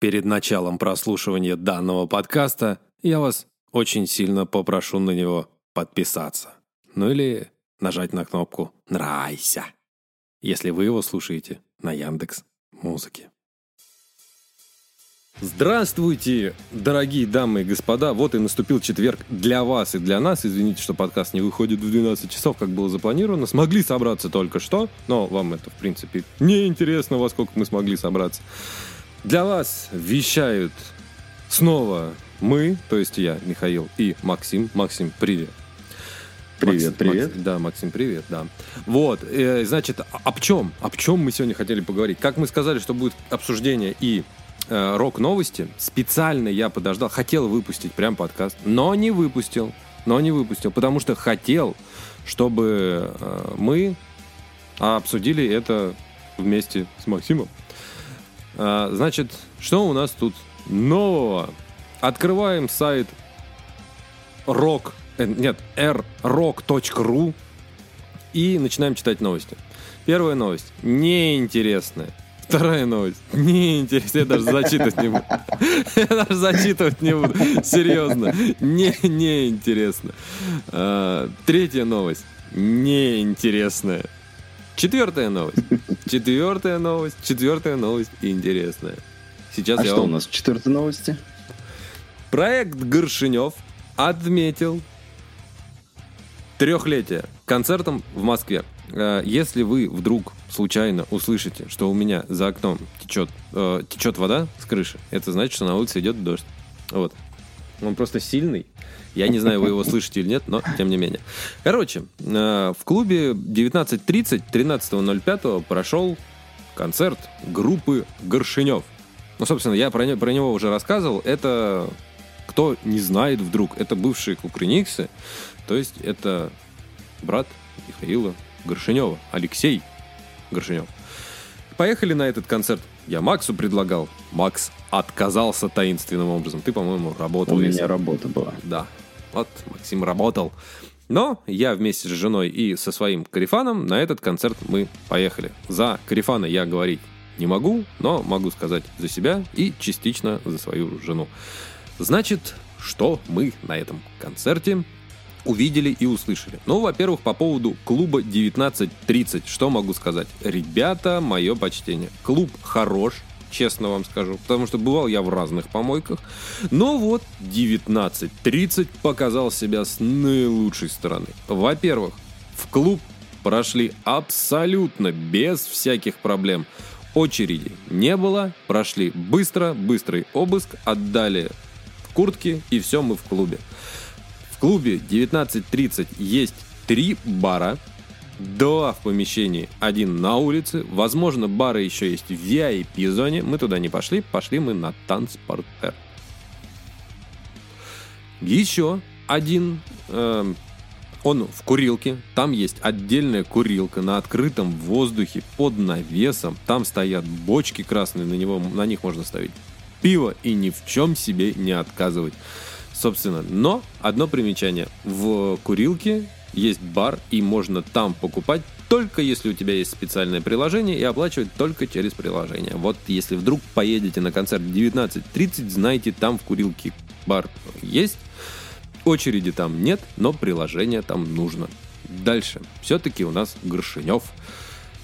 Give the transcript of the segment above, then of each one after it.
Перед началом прослушивания данного подкаста я вас очень сильно попрошу на него подписаться. Ну или нажать на кнопку «Нравится», если вы его слушаете на Яндекс Музыке. Здравствуйте, дорогие дамы и господа. Вот и наступил четверг для вас и для нас. Извините, что подкаст не выходит в 12 часов, как было запланировано. Смогли собраться только что, но вам это, в принципе, не интересно, во сколько мы смогли собраться. Для вас вещают снова мы, то есть я, Михаил, и Максим. Максим, привет. Привет, Макс- привет. Макс- да, Максим, привет, да. Вот, э, значит, об чем? Об чем мы сегодня хотели поговорить? Как мы сказали, что будет обсуждение и э, рок-новости, специально я подождал, хотел выпустить прям подкаст, но не выпустил. Но не выпустил, потому что хотел, чтобы э, мы обсудили это вместе с Максимом. А, Значит, что у нас тут нового? Открываем сайт rock, э, нет, rrock.ru и начинаем читать новости. Первая новость неинтересная. Вторая новость неинтересная. Я даже зачитывать не буду. Я даже зачитывать не буду. Серьезно. Не, неинтересно. А, Третья новость неинтересная. Четвертая новость. Четвертая новость. Четвертая новость интересная. Сейчас А я что у вам нас в четвертой новости? Проект Горшинев отметил трехлетие концертом в Москве. Э, Если вы вдруг случайно услышите, что у меня за окном течет, э, течет вода с крыши, это значит, что на улице идет дождь. Вот. Он просто сильный. Я не знаю, вы его слышите или нет, но тем не менее. Короче, э, в клубе 19.30 13.05 прошел концерт группы Горшинев. Ну, собственно, я про, не- про него уже рассказывал. Это, кто не знает вдруг, это бывшие кукрыниксы. То есть это брат Михаила Горшинева, Алексей Горшинев. Поехали на этот концерт. Я Максу предлагал. Макс отказался таинственным образом. Ты, по-моему, работал. У если- меня работа была. да. Вот Максим работал. Но я вместе с женой и со своим Карифаном на этот концерт мы поехали. За Карифана я говорить не могу, но могу сказать за себя и частично за свою жену. Значит, что мы на этом концерте увидели и услышали? Ну, во-первых, по поводу клуба 1930. Что могу сказать? Ребята, мое почтение. Клуб хорош, честно вам скажу. Потому что бывал я в разных помойках. Но вот 1930 показал себя с наилучшей стороны. Во-первых, в клуб прошли абсолютно без всяких проблем. Очереди не было, прошли быстро, быстрый обыск, отдали куртки и все, мы в клубе. В клубе 19.30 есть три бара, два в помещении, один на улице. Возможно, бары еще есть в VIP-зоне. Мы туда не пошли, пошли мы на танцпортер. Еще один, эм, он в курилке, там есть отдельная курилка на открытом воздухе под навесом. Там стоят бочки красные, на, него, на них можно ставить пиво и ни в чем себе не отказывать. Собственно, но одно примечание. В курилке есть бар, и можно там покупать только если у тебя есть специальное приложение и оплачивать только через приложение. Вот если вдруг поедете на концерт в 19.30, знайте, там в курилке бар есть, очереди там нет, но приложение там нужно. Дальше. Все-таки у нас Горшинев.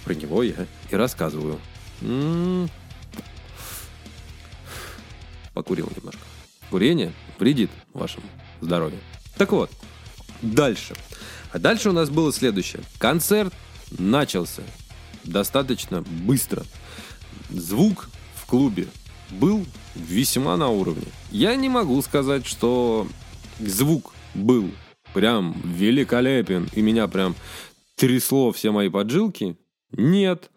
Про него я и рассказываю. М, Покурил немножко. Курение вредит вашему здоровью. Так вот, дальше. А дальше у нас было следующее. Концерт начался достаточно быстро. Звук в клубе был весьма на уровне. Я не могу сказать, что звук был прям великолепен и меня прям трясло все мои поджилки. Нет.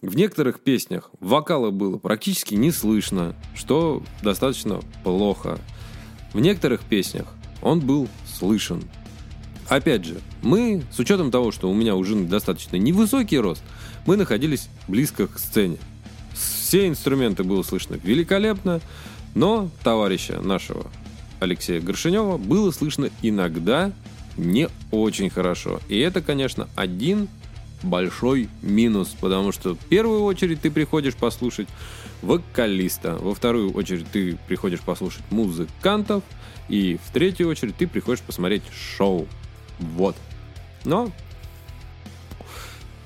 В некоторых песнях вокала было практически не слышно, что достаточно плохо. В некоторых песнях он был слышен. Опять же, мы, с учетом того, что у меня у жены достаточно невысокий рост, мы находились близко к сцене. Все инструменты было слышно великолепно, но товарища нашего Алексея Горшинева было слышно иногда не очень хорошо. И это, конечно, один большой минус, потому что в первую очередь ты приходишь послушать вокалиста, во вторую очередь ты приходишь послушать музыкантов, и в третью очередь ты приходишь посмотреть шоу. Вот. Но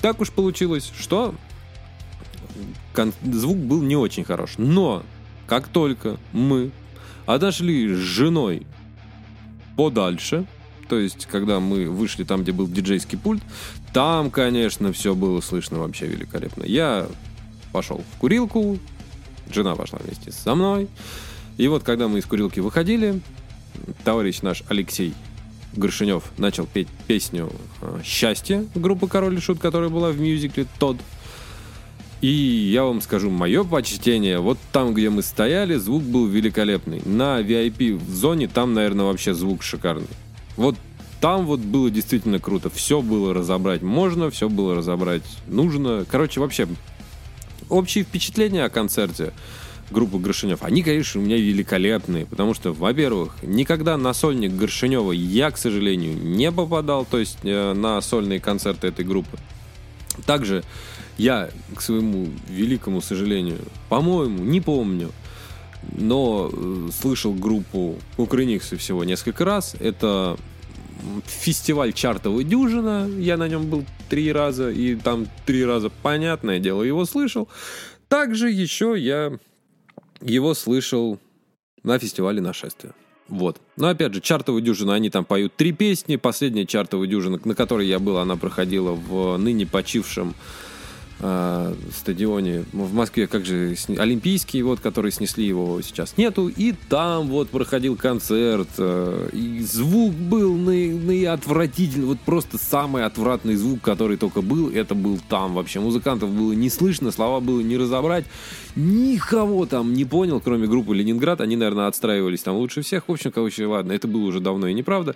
так уж получилось, что звук был не очень хорош. Но как только мы отошли с женой подальше, то есть, когда мы вышли там, где был диджейский пульт, там, конечно, все было слышно вообще великолепно. Я пошел в курилку, жена пошла вместе со мной. И вот, когда мы из курилки выходили, товарищ наш Алексей Горшинев начал петь песню э, «Счастье» группы «Король и Шут», которая была в мюзикле «Тодд». И я вам скажу, мое почтение, вот там, где мы стояли, звук был великолепный. На VIP-зоне там, наверное, вообще звук шикарный. Вот там вот было действительно круто. Все было разобрать можно, все было разобрать нужно. Короче, вообще, общие впечатления о концерте группы Горшинев, они, конечно, у меня великолепные, потому что, во-первых, никогда на сольник Горшинева я, к сожалению, не попадал, то есть э, на сольные концерты этой группы. Также я, к своему великому сожалению, по-моему, не помню, но э, слышал группу Кукрыниксы всего несколько раз. Это фестиваль чартовой дюжина. Я на нем был три раза, и там три раза, понятное дело, его слышал. Также еще я его слышал на фестивале нашествия. Вот. Но опять же, чартовая дюжина, они там поют три песни. Последняя чартовая дюжина, на которой я был, она проходила в ныне почившем э, стадионе. В Москве, как же, Олимпийский, вот, который снесли его сейчас нету, и там вот проходил концерт, э, и звук был наиотвратительный, вот просто самый отвратный звук, который только был, это был там вообще. Музыкантов было не слышно, слова было не разобрать, никого там не понял, кроме группы Ленинград, они, наверное, отстраивались там лучше всех, в общем, короче, ладно, это было уже давно и неправда.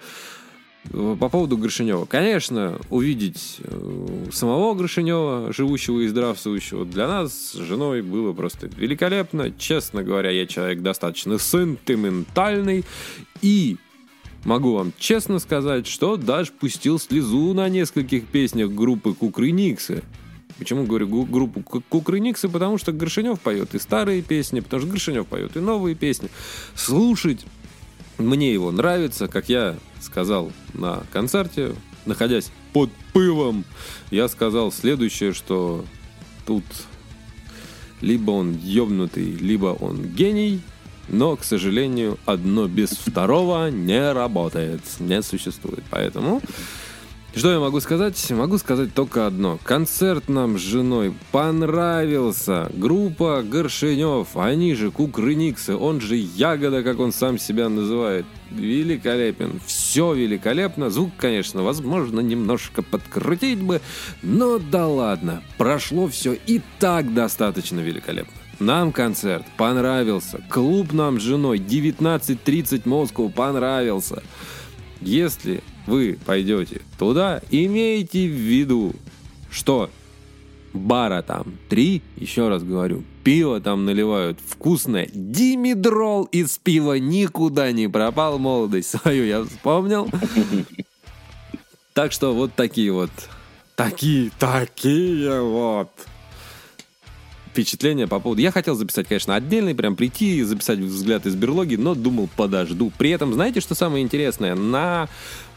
По поводу Гришинева. Конечно, увидеть э, самого Гришинева, живущего и здравствующего, для нас с женой было просто великолепно. Честно говоря, я человек достаточно сентиментальный. И могу вам честно сказать, что даже пустил слезу на нескольких песнях группы Кукрыниксы. Почему говорю группу Кукрыниксы? Потому что Горшинев поет и старые песни, потому что Горшинев поет и новые песни. Слушать мне его нравится, как я сказал на концерте, находясь под пылом, я сказал следующее, что тут либо он ёбнутый, либо он гений, но, к сожалению, одно без второго не работает, не существует. Поэтому что я могу сказать? Могу сказать только одно. Концерт нам с женой понравился. Группа Горшинев, они же Кукрыниксы, он же Ягода, как он сам себя называет. Великолепен. Все великолепно. Звук, конечно, возможно, немножко подкрутить бы, но да ладно. Прошло все и так достаточно великолепно. Нам концерт понравился. Клуб нам с женой 19.30 Москву понравился. Если вы пойдете туда, имейте в виду, что бара там три, еще раз говорю, пиво там наливают вкусное. Димедрол из пива никуда не пропал, молодость свою я вспомнил. Так что вот такие вот, такие, такие вот впечатления по поводу... Я хотел записать, конечно, отдельный, прям прийти и записать взгляд из берлоги, но думал, подожду. При этом, знаете, что самое интересное? На,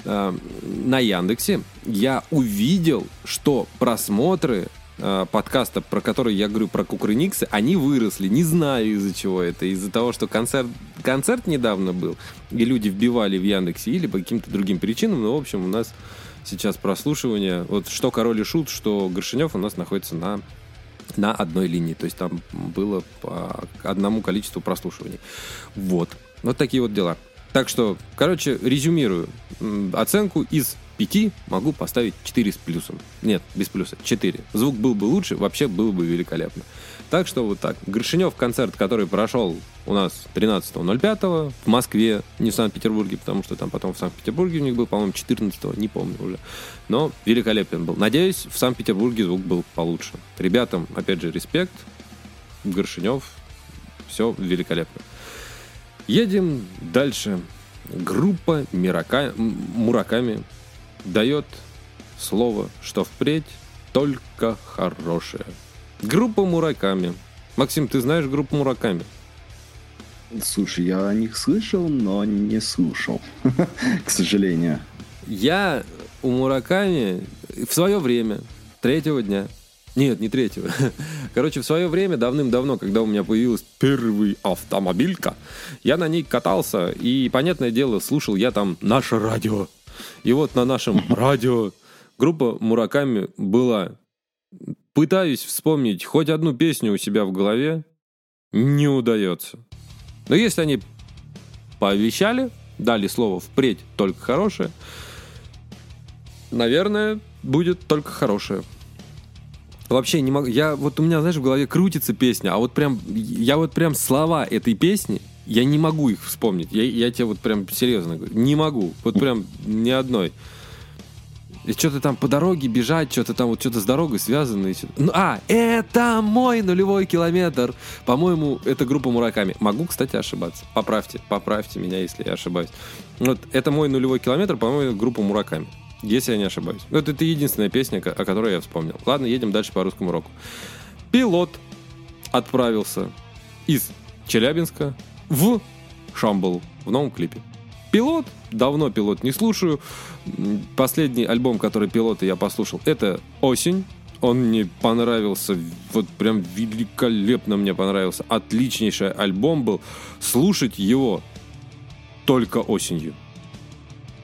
э, на Яндексе я увидел, что просмотры э, подкаста, про который я говорю, про Кукрыниксы, они выросли. Не знаю из-за чего это. Из-за того, что концерт, концерт недавно был, и люди вбивали в Яндексе или по каким-то другим причинам. Но, в общем, у нас сейчас прослушивание. Вот что Король и Шут, что Горшинев у нас находится на на одной линии. То есть там было по одному количеству прослушиваний. Вот. Вот такие вот дела. Так что, короче, резюмирую. Оценку из 5 могу поставить 4 с плюсом. Нет, без плюса, 4. Звук был бы лучше, вообще было бы великолепно. Так что вот так. Гришинев концерт, который прошел у нас 13.05 в Москве, не в Санкт-Петербурге, потому что там потом в Санкт-Петербурге у них был, по-моему, 14 не помню уже. Но великолепен был. Надеюсь, в Санкт-Петербурге звук был получше. Ребятам, опять же, респект. Горшинев, все великолепно. Едем дальше. Группа Мирака... Мураками дает слово, что впредь только хорошее. Группа Мураками. Максим, ты знаешь группу Мураками? Слушай, я о них слышал, но не слушал, к сожалению. Я у Мураками в свое время, третьего дня, нет, не третьего. Короче, в свое время, давным-давно, когда у меня появилась первый автомобилька, я на ней катался, и, понятное дело, слушал я там наше радио. И вот на нашем радио группа Мураками была. Пытаюсь вспомнить хоть одну песню у себя в голове, не удается. Но если они пообещали, дали слово впредь только хорошее, наверное, будет только хорошее. Вообще не могу. Я вот у меня, знаешь, в голове крутится песня, а вот прям я вот прям слова этой песни я не могу их вспомнить. Я, я тебе вот прям серьезно говорю, не могу. Вот прям ни одной. И что-то там по дороге бежать, что-то там вот что-то с дорогой связано. Ну, а, это мой нулевой километр. По-моему, это группа Мураками. Могу, кстати, ошибаться. Поправьте, поправьте меня, если я ошибаюсь. Вот это мой нулевой километр, по-моему, группа Мураками. Если я не ошибаюсь. Вот это единственная песня, о которой я вспомнил. Ладно, едем дальше по русскому року. Пилот отправился из Челябинска в Шамбал в новом клипе. Пилот, давно пилот не слушаю. Последний альбом, который пилота я послушал, это «Осень». Он мне понравился, вот прям великолепно мне понравился. Отличнейший альбом был. Слушать его только осенью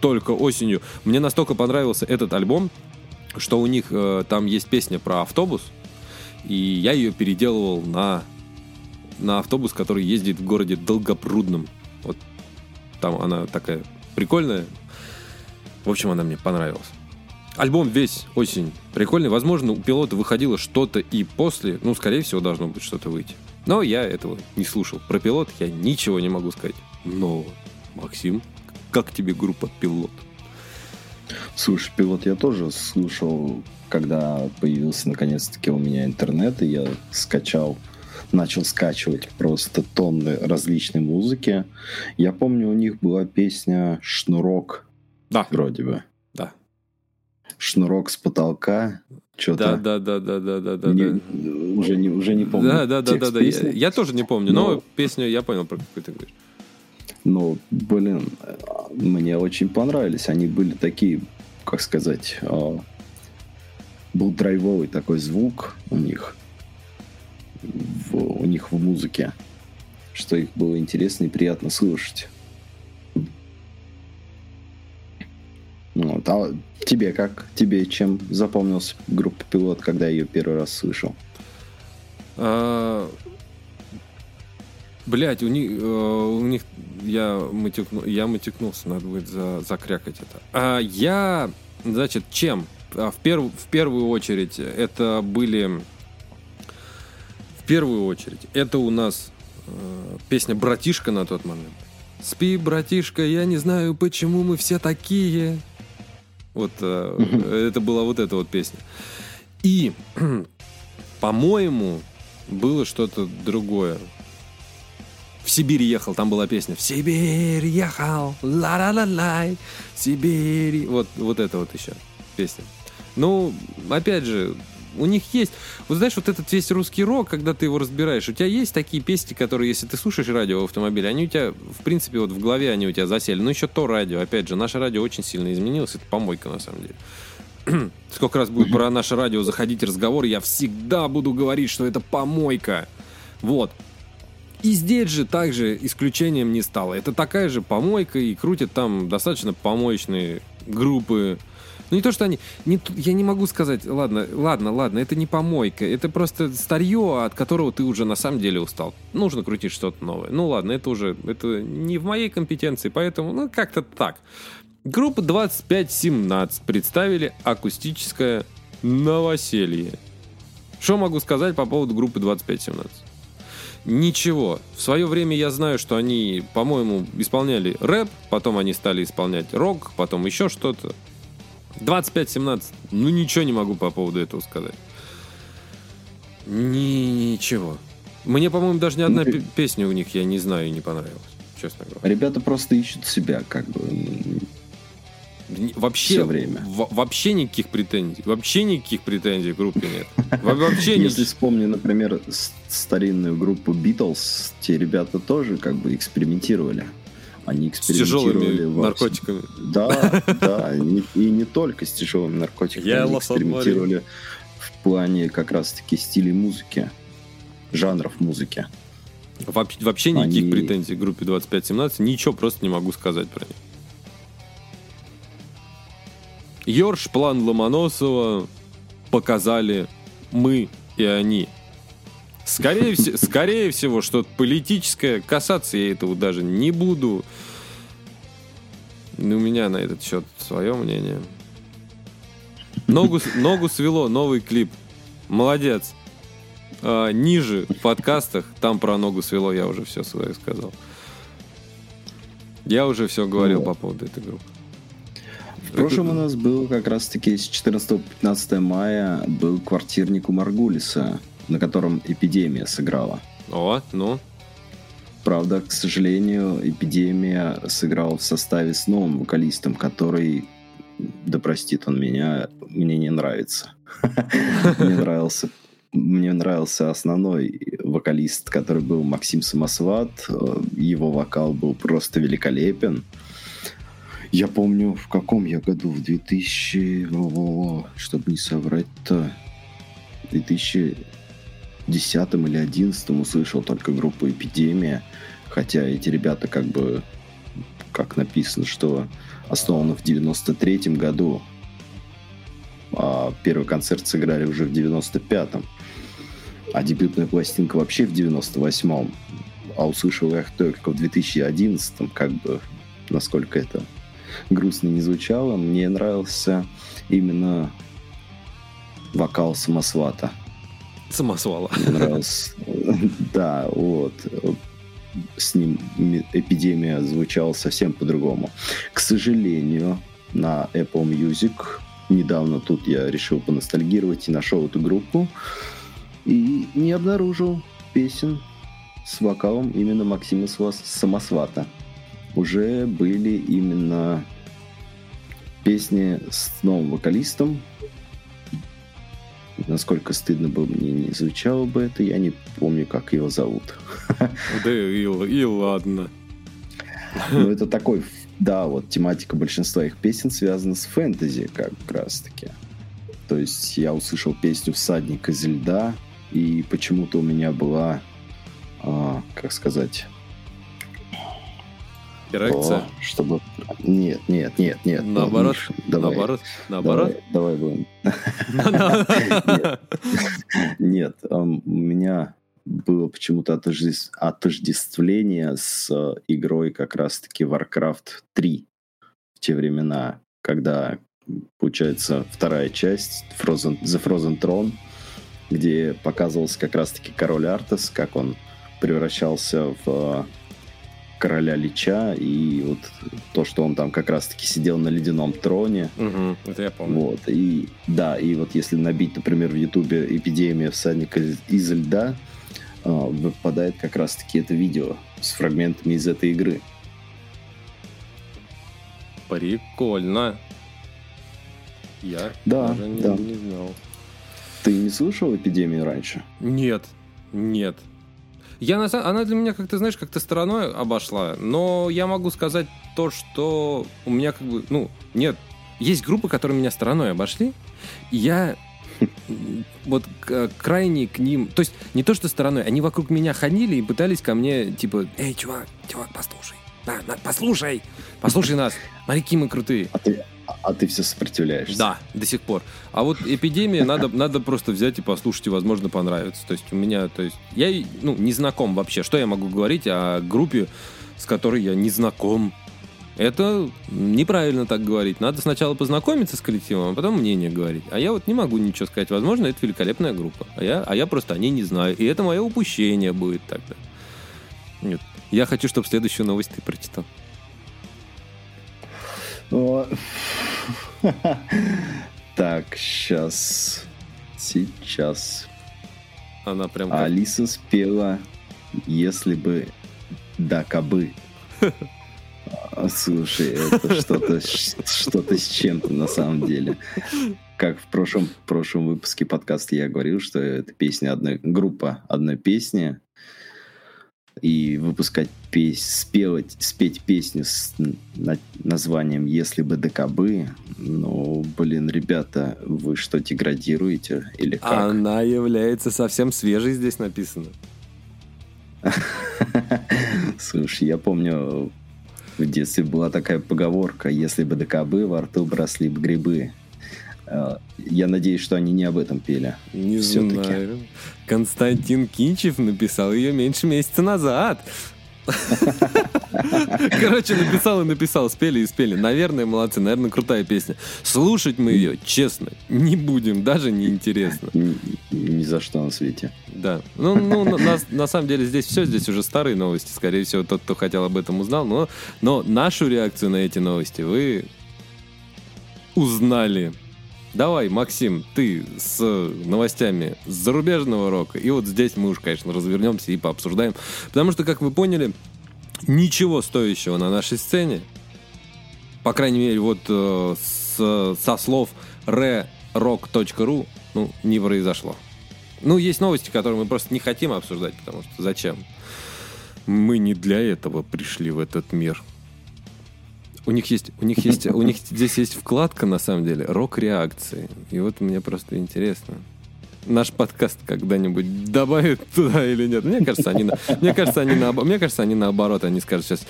только осенью. Мне настолько понравился этот альбом, что у них э, там есть песня про автобус, и я ее переделывал на, на автобус, который ездит в городе Долгопрудном. Вот там она такая прикольная. В общем, она мне понравилась. Альбом весь осень прикольный. Возможно, у пилота выходило что-то и после. Ну, скорее всего, должно быть что-то выйти. Но я этого не слушал. Про пилот я ничего не могу сказать. Но, Максим, как тебе группа «Пилот»? Слушай, «Пилот» я тоже слушал, когда появился наконец-таки у меня интернет, и я скачал начал скачивать просто тонны различной музыки. Я помню, у них была песня «Шнурок». Да. Вроде бы. Да. «Шнурок с потолка». Что-то... Да, да, да, да, да, да, не, да. Уже не, уже не помню. Да, да, да, да, да. Я, я тоже не помню, но, но песню я понял, про какую ты говоришь. Ну, блин, мне очень понравились. Они были такие, как сказать, а, был драйвовый такой звук у них, в, у них в музыке, что их было интересно и приятно слушать. Вот. А тебе как? Тебе чем запомнился группа Пилот, когда я ее первый раз слышал? Блять, у них, э, у них я, матюкну, я матюкнулся, надо будет за, закрякать это. А я, значит, чем? А, в, перв, в первую очередь это были... В первую очередь это у нас э, песня «Братишка» на тот момент. «Спи, братишка, я не знаю, почему мы все такие». Вот э, это была вот эта вот песня. И, по-моему, было что-то другое в Сибирь ехал, там была песня «В Сибирь ехал, ла-ла-ла-лай, в Сибирь». Вот, вот это вот еще песня. Ну, опять же, у них есть... Вот знаешь, вот этот весь русский рок, когда ты его разбираешь, у тебя есть такие песни, которые, если ты слушаешь радио в автомобиле, они у тебя, в принципе, вот в голове они у тебя засели. Ну, еще то радио, опять же, наше радио очень сильно изменилось, это помойка, на самом деле. Сколько раз будет про наше радио заходить разговор, я всегда буду говорить, что это помойка. Вот. И здесь же также исключением не стало. Это такая же помойка, и крутят там достаточно помоечные группы. Ну не то, что они... Не, я не могу сказать, ладно, ладно, ладно, это не помойка, это просто старье, от которого ты уже на самом деле устал. Нужно крутить что-то новое. Ну ладно, это уже это не в моей компетенции, поэтому, ну, как-то так. Группа 2517 представили акустическое новоселье. Что могу сказать по поводу группы 2517? Ничего. В свое время я знаю, что они, по-моему, исполняли рэп, потом они стали исполнять рок, потом еще что-то. 25-17. Ну, ничего не могу по поводу этого сказать. Ничего. Мне, по-моему, даже ни одна ну, песня у них, я не знаю, не понравилась, честно говоря. Ребята просто ищут себя, как бы. Вообще, Всё время. в- вообще никаких претензий. Вообще никаких претензий к группе нет. Во- Вообще Если ни- вспомню, например, с- старинную группу Beatles, те ребята тоже как бы экспериментировали. Они с экспериментировали тяжелыми во наркотиками. Да, да, и не только с тяжелыми наркотиками. Я Они экспериментировали в плане как раз-таки стилей музыки, жанров музыки. Вообще, вообще никаких Они- претензий к группе 2517. Ничего просто не могу сказать про них. Йорш, план Ломоносова показали мы и они. Скорее, вс- скорее всего, что политическое касаться я этого даже не буду. Ну, У меня на этот счет свое мнение. Ногу, ногу свело, новый клип. Молодец. А, ниже в подкастах, там про ногу свело, я уже все свое сказал. Я уже все говорил Вот. по поводу этой группы. В прошлом у нас был как раз-таки с 14 по 15 мая был квартирник у Маргулиса, на котором эпидемия сыграла. О, ну, Правда, к сожалению, эпидемия сыграла в составе с новым вокалистом, который, да простит он меня, мне не нравится. Мне нравился мне нравился основной вокалист, который был Максим Самосват. Его вокал был просто великолепен. Я помню, в каком я году? В 2000... О, Чтобы не соврать-то... В 2010 или 2011 услышал только группу «Эпидемия». Хотя эти ребята как бы... Как написано, что основаны в 93 году. А первый концерт сыграли уже в 95-м. А дебютная пластинка вообще в 98-м. А услышал я их только в 2011-м, как бы, насколько это грустно не звучало, мне нравился именно вокал Самосвата. самосвала. Мне нравился... Да, вот. С ним ми- эпидемия звучала совсем по-другому. К сожалению, на Apple Music недавно тут я решил поностальгировать и нашел эту группу и не обнаружил песен с вокалом именно Максима Сва- Самосвата. Уже были именно песни с новым вокалистом. Насколько стыдно бы мне не звучало бы это, я не помню, как его зовут. Да и, и ладно. Но это такой, да, вот тематика большинства их песен связана с фэнтези как раз таки. То есть я услышал песню «Всадник из льда», и почему-то у меня была, а, как сказать, Эрекция. о, чтобы... Нет, нет, нет, нет. ну, Наоборот. Миш, давай, Наоборот. Наоборот. Давай, давай будем. Нет, ам, у меня было почему-то отождес- отождествление с э, игрой как раз-таки Warcraft 3 в те времена, когда, получается, вторая часть Frozen, The Frozen Throne, где показывался как раз-таки король Артес, как он превращался в э, короля Лича, и вот то, что он там как раз-таки сидел на ледяном троне, Мгм, Это я помню. вот, и да, и вот если набить, например, в Ютубе «Эпидемия всадника из, из льда», а, выпадает как раз-таки это видео с фрагментами из этой игры. Прикольно. Я Да, даже не, да. не знал. Ты не слышал «Эпидемию» раньше? Нет, нет. Я на самом- она для меня как-то, знаешь, как-то стороной обошла, но я могу сказать то, что у меня как бы, ну, нет, есть группы, которые меня стороной обошли, и я вот крайне к ним, то есть не то, что стороной, они вокруг меня ходили и пытались ко мне, типа, эй, чувак, чувак, послушай, на, на, послушай, послушай нас, какие мы крутые. А ты, а ты все сопротивляешься? Да, до сих пор. А вот эпидемия надо, надо просто взять и послушать, и, возможно, понравится. То есть у меня, то есть я ну, не знаком вообще. Что я могу говорить о группе, с которой я не знаком? Это неправильно так говорить. Надо сначала познакомиться с коллективом, а потом мнение говорить. А я вот не могу ничего сказать. Возможно, это великолепная группа. А я, а я просто о ней не знаю. И это мое упущение будет тогда. Нет. Я хочу, чтобы следующую новость ты прочитал. Так, сейчас. Сейчас. Она прям как- Алиса спела «Если бы да кабы». А, Слушай, это что-то что-то с чем-то на самом деле. Как в прошлом, прошлом выпуске подкаста я говорил, что это песня одной, группа одной песни, и выпускать песнь, спелать, спеть песню с на, названием «Если бы ДКБ», ну, блин, ребята, вы что, деградируете или как? Она является совсем свежей здесь написано. Слушай, я помню, в детстве была такая поговорка «Если бы ДКБ, во рту бросли бы грибы». Э, я надеюсь, что они не об этом пели. Не знаю. Константин Кинчев написал ее меньше месяца назад. Короче, написал и написал, спели и спели. Наверное, молодцы, наверное, крутая песня. Слушать мы ее, честно, не будем, даже не интересно. Ни, ни за что на свете. Да. Ну, ну на, на самом деле здесь все, здесь уже старые новости. Скорее всего, тот, кто хотел об этом, узнал. Но, но нашу реакцию на эти новости вы узнали Давай, Максим, ты с новостями зарубежного рока. И вот здесь мы уж, конечно, развернемся и пообсуждаем. Потому что, как вы поняли, ничего стоящего на нашей сцене, по крайней мере, вот э, с, со слов rerock.ru, ну, не произошло. Ну, есть новости, которые мы просто не хотим обсуждать, потому что зачем? Мы не для этого пришли в этот мир. У них есть, у них есть, у них здесь есть вкладка, на самом деле, рок-реакции. И вот мне просто интересно, наш подкаст когда-нибудь добавят туда или нет. Мне кажется, они, мне кажется, они на, мне кажется, они наоборот, они скажут сейчас,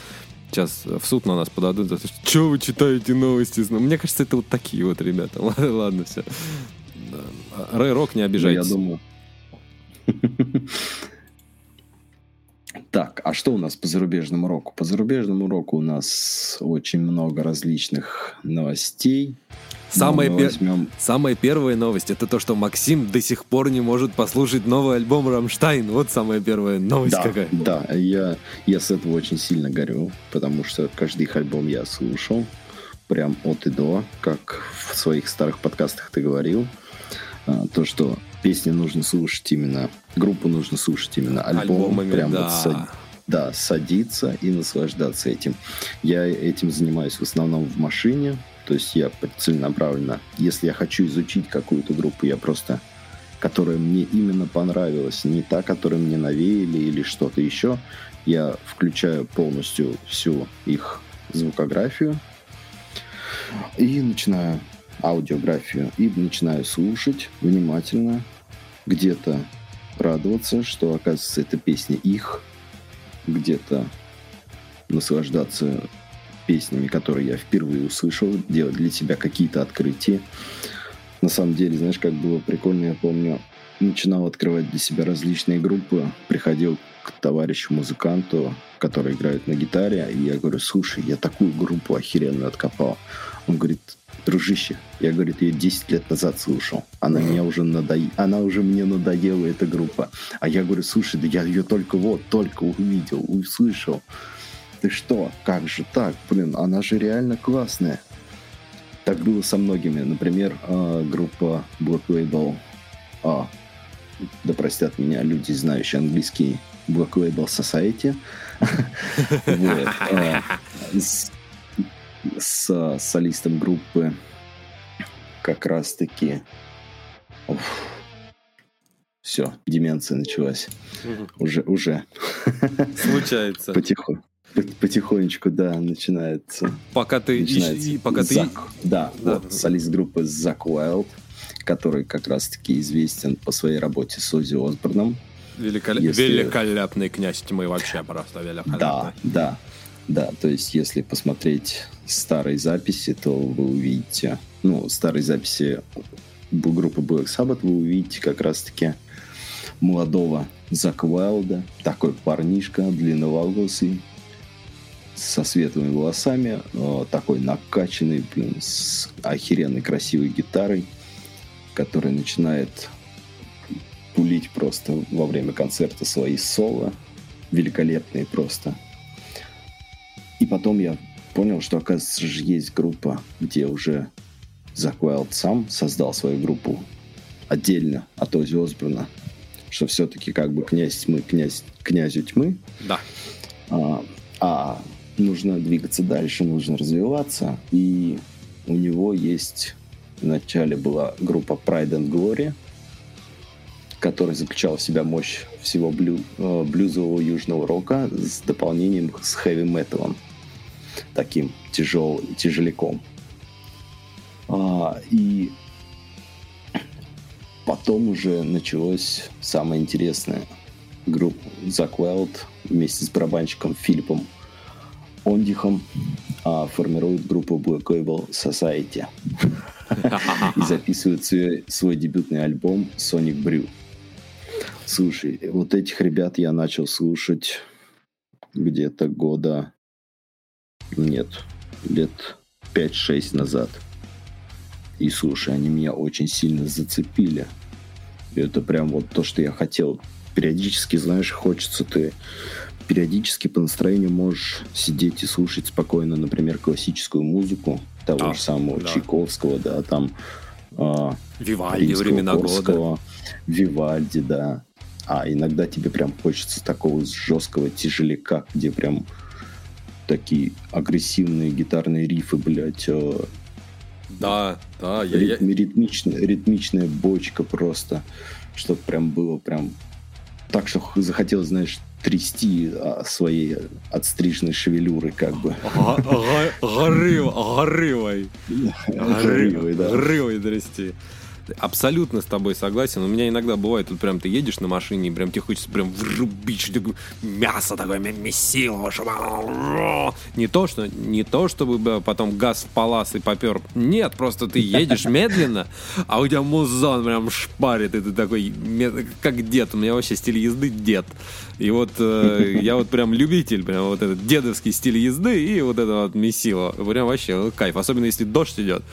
сейчас в суд на нас подадут за то, что, вы читаете новости. Мне кажется, это вот такие вот ребята. Ладно, ладно все. Рэй Рок, не обижайтесь. Ну, я думаю. Так, а что у нас по зарубежному року? По зарубежному року у нас очень много различных новостей. Самая, пер... возьмем... самая первая новость это то, что Максим до сих пор не может послушать новый альбом Рамштайн. Вот самая первая новость да, какая. Да, я, я с этого очень сильно горю, потому что каждый их альбом я слушал. Прям от и до, как в своих старых подкастах ты говорил. А, то, что песни нужно слушать именно, группу нужно слушать именно альбом. Альбомами, прям да. вот сад, да, садиться и наслаждаться этим. Я этим занимаюсь в основном в машине, то есть я целенаправленно, если я хочу изучить какую-то группу, я просто которая мне именно понравилась, не та, которую мне навеяли или что-то еще, я включаю полностью всю их звукографию и начинаю аудиографию и начинаю слушать внимательно, где-то радоваться, что, оказывается, эта песня их, где-то наслаждаться песнями, которые я впервые услышал, делать для себя какие-то открытия. На самом деле, знаешь, как было прикольно, я помню, начинал открывать для себя различные группы, приходил к товарищу-музыканту, который играет на гитаре, и я говорю, слушай, я такую группу охеренную откопал. Он говорит, дружище, я, говорит, ее 10 лет назад слушал. Она мне уже надо... она уже мне надоела, эта группа. А я говорю, слушай, да я ее только вот, только увидел, услышал. Ты что? Как же так? Блин, она же реально классная. Так было со многими. Например, а, группа Black Label, а, да простят меня люди, знающие английский, Black Label Society. С солистом группы как раз-таки... Все, деменция началась. Угу. Уже, уже. Случается. Потихоньку. Потихонечку, да, начинается. Пока ты... Начинается. И, пока Зак, ты... Да, да, вот, солист группы Зак Уайлд, который как раз-таки известен по своей работе с Ози Осборном. Великол... Если... Великолепный князь тьмы вообще просто великолепный. Да, да. Да, то есть если посмотреть старые записи, то вы увидите, ну, старые записи группы Black Sabbath, вы увидите как раз-таки молодого Зака такой парнишка, длинноволосый, со светлыми волосами, э, такой накачанный, блин, с охеренной красивой гитарой, который начинает пулить просто во время концерта свои соло, великолепные просто. И потом я понял, что, оказывается, же есть группа, где уже Зак Уайлд сам создал свою группу отдельно от Ози Осборна, что все-таки как бы князь тьмы, князь, князю тьмы. Да. А, а нужно двигаться дальше, нужно развиваться. И у него есть... Вначале была группа Pride and Glory, которая заключала в себя мощь всего блю, э, блюзового южного рока с дополнением с хэви-металом, таким тяжел, тяжеляком. А, и потом уже началось самое интересное. Группа Зак Уайлд вместе с барабанщиком Филиппом Ондихом а, формируют группу Black Label Society и записывают свой, свой дебютный альбом Sonic Brew. Слушай, вот этих ребят я начал слушать где-то года... Нет, лет 5-6 назад. И слушай, они меня очень сильно зацепили. И это прям вот то, что я хотел. Периодически, знаешь, хочется ты периодически по настроению можешь сидеть и слушать спокойно, например, классическую музыку того а, же самого да. Чайковского, да, там а, Вивальди времена года. Вивальди, да. А иногда тебе прям хочется такого жесткого тяжеляка, где прям такие агрессивные гитарные рифы, блядь. Э, да, да. Я, ритм, я... Ритмичная, ритмичная бочка просто. Чтобы прям было прям так, что захотелось, знаешь, трясти а, своей отстриженной шевелюрой, как бы. Горывой. Горывой, да. Горывой трясти абсолютно с тобой согласен. У меня иногда бывает, тут прям ты едешь на машине, и прям тебе хочется прям врубить мясо такое, месило. Не то, что, не то, чтобы потом газ в палас и попер. Нет, просто ты едешь медленно, а у тебя музон прям шпарит, и ты такой, как дед. У меня вообще стиль езды дед. И вот э, я вот прям любитель, прям вот этот дедовский стиль езды и вот это вот месило. Прям вообще кайф. Особенно если дождь идет.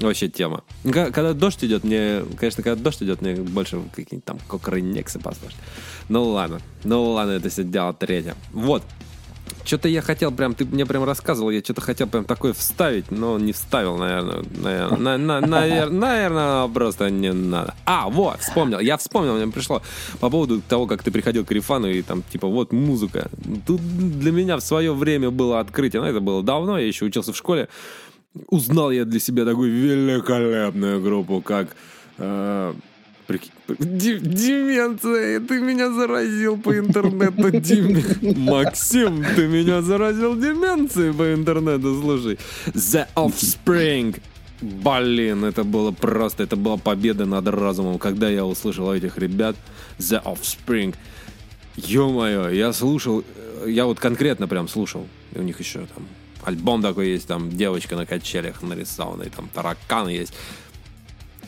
Вообще тема. Когда дождь идет, мне, конечно, когда дождь идет, мне больше какие-нибудь там кокрынексы послушать. Ну ладно, ну ладно, это все дело третье. Вот, что-то я хотел прям, ты мне прям рассказывал, я что-то хотел прям такое вставить, но не вставил, наверное. Наверное, на, на, наверное, наверное, просто не надо. А, вот, вспомнил. Я вспомнил, мне пришло по поводу того, как ты приходил к Рифану и там, типа, вот музыка. Тут для меня в свое время было открытие, но это было давно, я еще учился в школе узнал я для себя такую великолепную группу, как... Э, Деменция, ты меня заразил по интернету, Дим. Максим, ты меня заразил деменцией по интернету, слушай. The Offspring. Блин, это было просто, это была победа над разумом, когда я услышал этих ребят. The Offspring. Ё-моё, я слушал, я вот конкретно прям слушал. У них еще там альбом такой есть, там девочка на качелях нарисована, и там тараканы есть.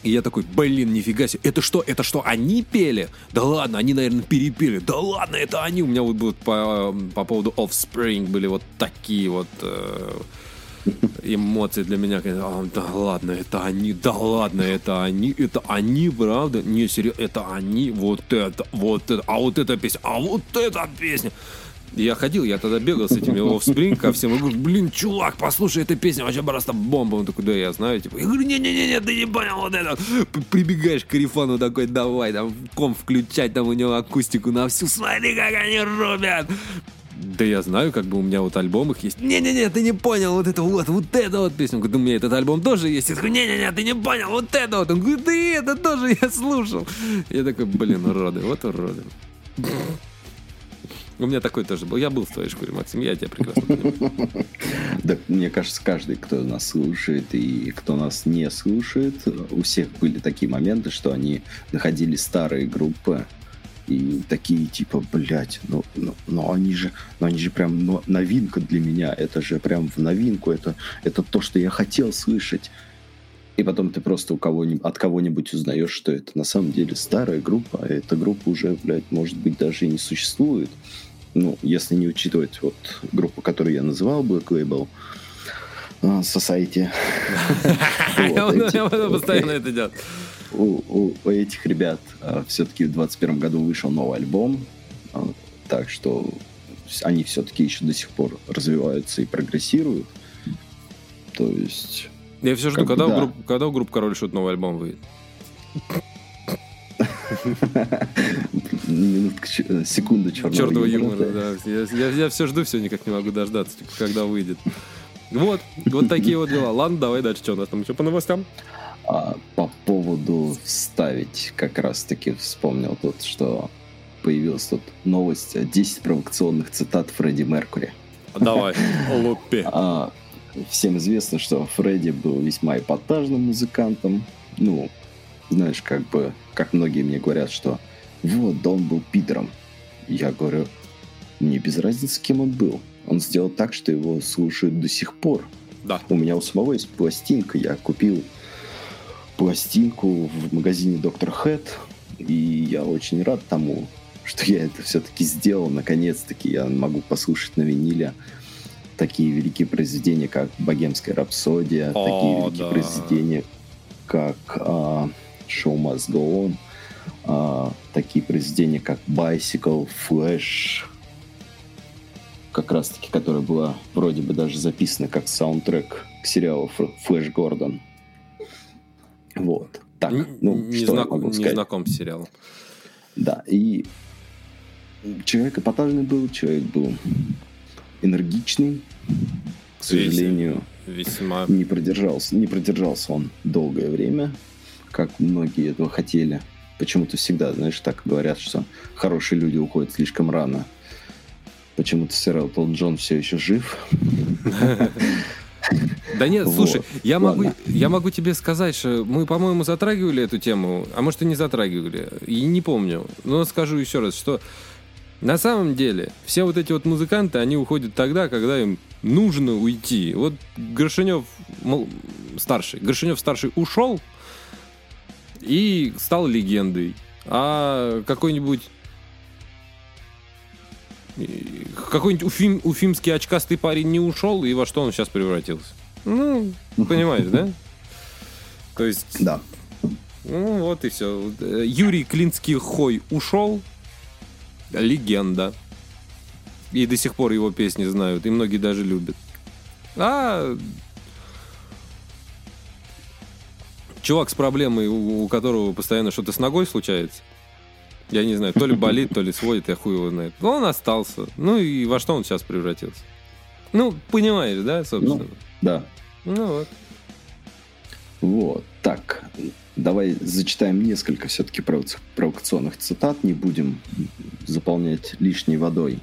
И я такой, блин, нифига себе, это что, это что, они пели? Да ладно, они, наверное, перепели. Да ладно, это они. У меня вот будут по, по поводу Offspring были вот такие вот э, эмоции для меня. Да ладно, это они, да ладно, это они, это они, правда? Не, серьезно, это они, вот это, вот это, а вот эта песня, а вот эта песня. Я ходил, я тогда бегал с этими Offspring ко всем. И говорю, блин, чувак, послушай, эта песня вообще просто бомба. Он такой, да, я знаю. Типа, я говорю, не-не-не, ты не понял вот это. Прибегаешь к Карифану такой, давай, там, ком включать, там у него акустику на всю. Смотри, как они рубят. Да я знаю, как бы у меня вот альбом их есть. Не-не-не, ты не понял, вот это вот, вот это вот песня. Он говорит, у меня этот альбом тоже есть. Я говорю, не-не-не, ты не понял, вот это вот. Он говорит, да это тоже я слушал. Я такой, блин, уроды, вот уроды. У меня такой тоже был. Я был в твоей шкуре, Максим, я тебя прекрасно понимаю. Да, мне кажется, каждый, кто нас слушает и кто нас не слушает, у всех были такие моменты, что они находили старые группы, и такие типа, блядь, ну, ну, ну они же, ну они же прям ну, новинка для меня, это же прям в новинку, это, это то, что я хотел слышать. И потом ты просто у кого от кого-нибудь узнаешь, что это на самом деле старая группа, а эта группа уже, блядь, может быть, даже и не существует ну, если не учитывать вот группу, которую я называл, Black Label, а, Society. Он постоянно это делает. У этих ребят а, все-таки в 2021 году вышел новый альбом, а, так что они все-таки еще до сих пор развиваются и прогрессируют. То есть... Я все жду, когда, у групп, когда у группы Король Шут новый альбом выйдет. минутка, ч- секунда черного, Черного юмора. юмора, да. Я, я- я все жду, все никак не могу дождаться, типа, когда выйдет. Вот, вот такие вот дела. Ладно, давай дальше, что у нас там еще по новостям? А, по поводу вставить, как раз таки вспомнил тут, что появилась тут новость э, 10 провокационных цитат Фредди Меркури. Давай, лупи. А, всем известно, что Фредди был весьма эпатажным музыкантом. Ну, знаешь, как бы, как многие мне говорят, что вот, да он был пидором. Я говорю, мне без разницы, кем он был. Он сделал так, что его слушают до сих пор. Да. У меня у самого есть пластинка. Я купил пластинку в магазине Доктор Хэт. И я очень рад тому, что я это все-таки сделал. Наконец-таки я могу послушать на виниле такие великие произведения, как «Богемская рапсодия», О, такие великие да. произведения, как а, «Show Must Go On», а, такие произведения, как «Bicycle», «Flash», как раз-таки, которая была вроде бы даже записана как саундтрек к сериалу «Фр- «Флэш Гордон». Вот. Так, ну, не, что я знак- могу не сказать? знаком с сериалом. Да, и человек эпатажный был, человек был энергичный. К сожалению, Весьма. не продержался, не продержался он долгое время, как многие этого хотели. Почему-то всегда, знаешь, так говорят, что хорошие люди уходят слишком рано. Почему-то сэр Элтон Джон все еще жив. Да нет, слушай, я могу, я могу тебе сказать, что мы, по-моему, затрагивали эту тему, а может и не затрагивали, и не помню. Но скажу еще раз, что на самом деле все вот эти вот музыканты, они уходят тогда, когда им нужно уйти. Вот Горшинев мол, старший, Горшинев старший ушел и стал легендой. А какой-нибудь и какой-нибудь уфим, уфимский очкастый парень не ушел, и во что он сейчас превратился? Ну, понимаешь, да? То есть, Да. ну вот и все. Юрий Клинский Хой ушел, легенда. И до сих пор его песни знают, и многие даже любят. А чувак с проблемой, у, у которого постоянно что-то с ногой случается, я не знаю, то ли болит, то ли сводит, я хуй его знает. Но он остался. Ну и во что он сейчас превратился? Ну, понимаешь, да, собственно? Да. Ну, вот. Вот. Так, давай зачитаем несколько все-таки провокационных цитат. Не будем заполнять лишней водой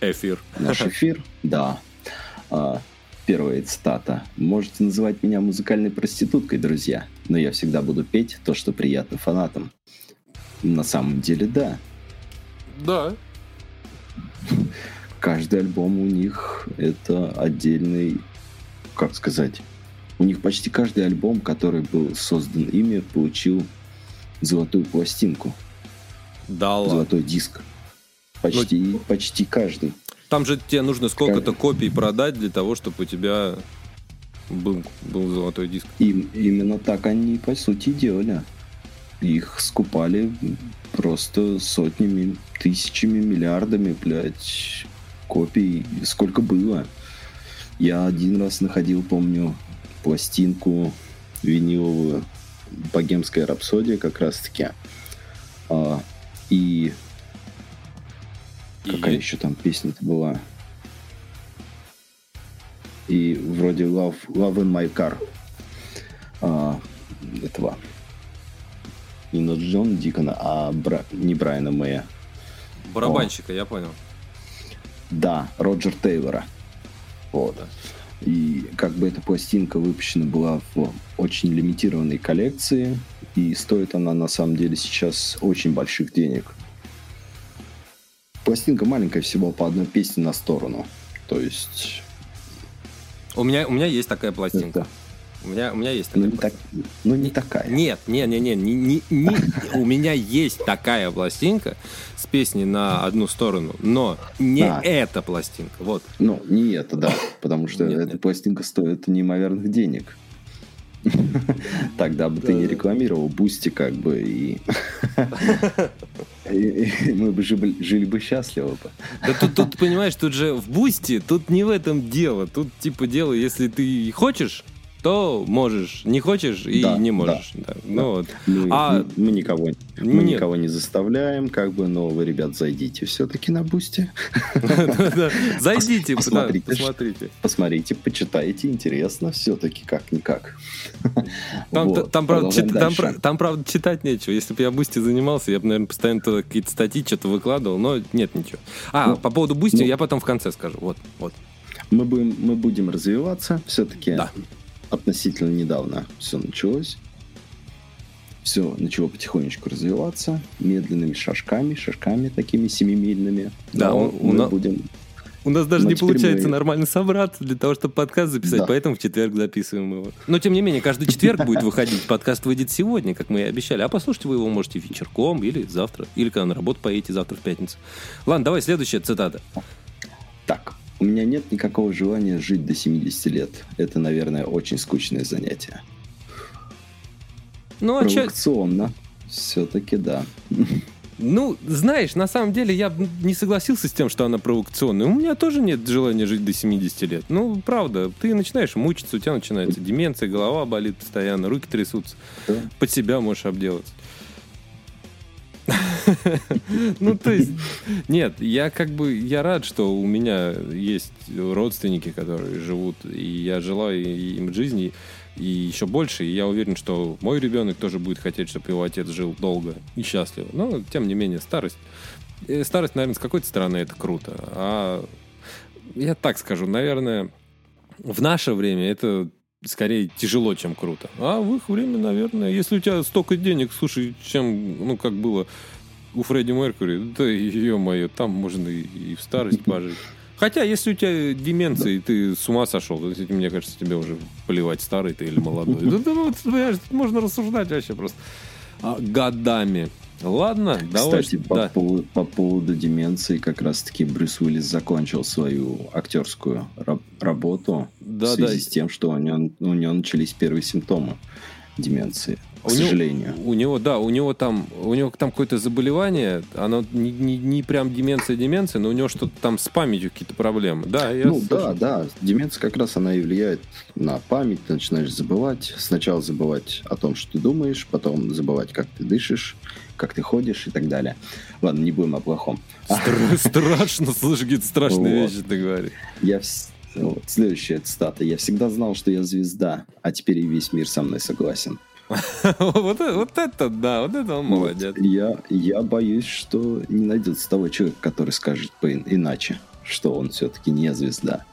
Эфир. наш эфир. Да. Первая цитата. Можете называть меня музыкальной проституткой, друзья, но я всегда буду петь то, что приятно фанатам. На самом деле, да. Да. Каждый альбом у них это отдельный, как сказать, у них почти каждый альбом, который был создан ими, получил золотую пластинку, Да ладно. золотой диск. Почти, почти каждый. Там же тебе нужно сколько-то копий продать для того, чтобы у тебя был, был золотой диск. И именно так они, по сути, делали. Их скупали просто сотнями, тысячами, миллиардами, блядь, копий. Сколько было. Я один раз находил, помню, пластинку виниловую «Богемская рапсодия» как раз-таки. А, и какая И- еще там песня-то была? И вроде Love, Love in My Car. А, этого. Не Нот Джон Дикона, а Бра- не Брайана Мэя. Барабанщика, я понял. Да, Роджер Тейлора. Вот. И как бы эта пластинка выпущена была в очень лимитированной коллекции, и стоит она на самом деле сейчас очень больших денег. Пластинка маленькая, всего по одной песне на сторону. То есть... У меня, у меня есть такая пластинка. это- У меня, у меня есть ну, такая не так, ну, не такая. Нет, не, не, не, не, не, не- у меня есть такая пластинка с песней на одну сторону, но не А. эта пластинка. Вот. Ну, не это, да. Потому что Нет, эта нет. пластинка стоит неимоверных денег. Тогда бы ты не рекламировал Boosty, как бы, и... мы бы жили бы счастливо бы. Да тут, тут, понимаешь, тут же в Boosty, тут не в этом дело. Тут типа дело, если ты хочешь, что можешь, не хочешь и Да, не да, можешь. Да. Ну, вот. Мы, А- мы никого, мы Нет. никого не заставляем, как бы, но вы, ребят, зайдите все-таки на. Да-да. Зайдите, да, Посмотрите. посмотрите. Почитайте, интересно все-таки как-никак. Там, правда, читать нечего. Если бы я Boosty занимался, я бы, наверное, постоянно какие-то статьи что-то выкладывал, но нет ничего. А, Ну, по поводу Boosty ну. я потом в конце скажу. Вот, вот. Мы будем, мы будем развиваться. Все-таки Да. Относительно недавно все началось. Все начало потихонечку развиваться медленными шажками, шажками такими семимильными. Да, Но у- у мы на- будем У нас даже Ну, не получается мы- нормально собраться для того, чтобы подкаст записать, Да. поэтому в четверг записываем его. Но, тем не менее, каждый четверг будет выходить. Подкаст выйдет сегодня, как мы и обещали. А послушать вы его можете вечерком или завтра, или когда на работу поедете завтра в пятницу. Ладно, давай следующая цитата. Так, у меня нет никакого желания жить до 70 лет. Это, наверное, очень скучное занятие. Ну, а Провокационно. Все-таки да. Ну, знаешь, на самом деле я не согласился с тем, что она провокационная. У меня тоже нет желания жить до 70 лет. Ну, правда, ты начинаешь мучиться, у тебя начинается деменция, голова болит постоянно, руки трясутся. Да. Под себя можешь обделаться. Ну, то есть, нет, я как бы, я рад, что у меня есть родственники, которые живут, и я желаю им жизни, и еще больше, и я уверен, что мой ребенок тоже будет хотеть, чтобы его отец жил долго и счастливо. Но, тем не менее, старость, э, старость, наверное, с какой-то стороны это круто, а я так скажу, наверное, в наше время это скорее тяжело, чем круто. А в их время, наверное, если у тебя столько денег, слушай, чем, ну, как было у Фредди Меркьюри, да, ё-моё, там можно и, и в старость пожить. Хотя, если у тебя деменция, и ты с ума сошел, то, мне кажется, тебе уже плевать, старый ты или молодой. Да, да, вот, понимаешь, можно рассуждать вообще просто А, годами. Ладно, давай. Кстати, по, да. поводу, по поводу деменции, как раз-таки Брюс Уиллис закончил свою актерскую раб- работу Да, в связи да. с тем, что у него, у него начались первые симптомы деменции. К У него- сожалению. У него, да, у него там, у него там какое-то заболевание, оно не, не, не прям деменция, деменция, но у него что-то там с памятью какие-то проблемы. Да, я ну да, да. Деменция как раз она и влияет на память. Ты начинаешь забывать. Сначала забывать о том, что ты думаешь, потом забывать, как ты дышишь, как ты ходишь и так далее. Ладно, не будем о плохом. Стра- Страшно, слышишь, какие-то страшные Вот. вещи ты говоришь. Я вот, следующая цитата. Я всегда знал, что я звезда, а теперь и весь мир со мной согласен. Вот это, вот это да, вот это он молодец. Я, я боюсь, что не найдется того человека, который скажет по- иначе, что он все-таки не звезда.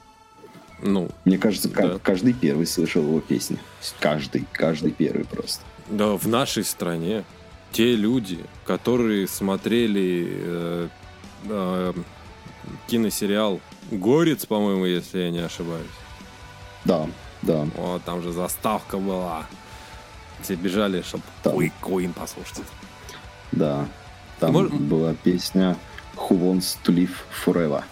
Ну, Мне кажется, ка- Да. каждый первый слышал его песни. Каждый, каждый первый просто. да, в нашей стране те люди, которые смотрели э, э, киносериал «Горец», по-моему, если я не ошибаюсь. Да, да. Вот, там же заставка была. Все бежали, чтобы Там. Queen послушать. Да. Там Мож- была песня Who Wants to Live Forever.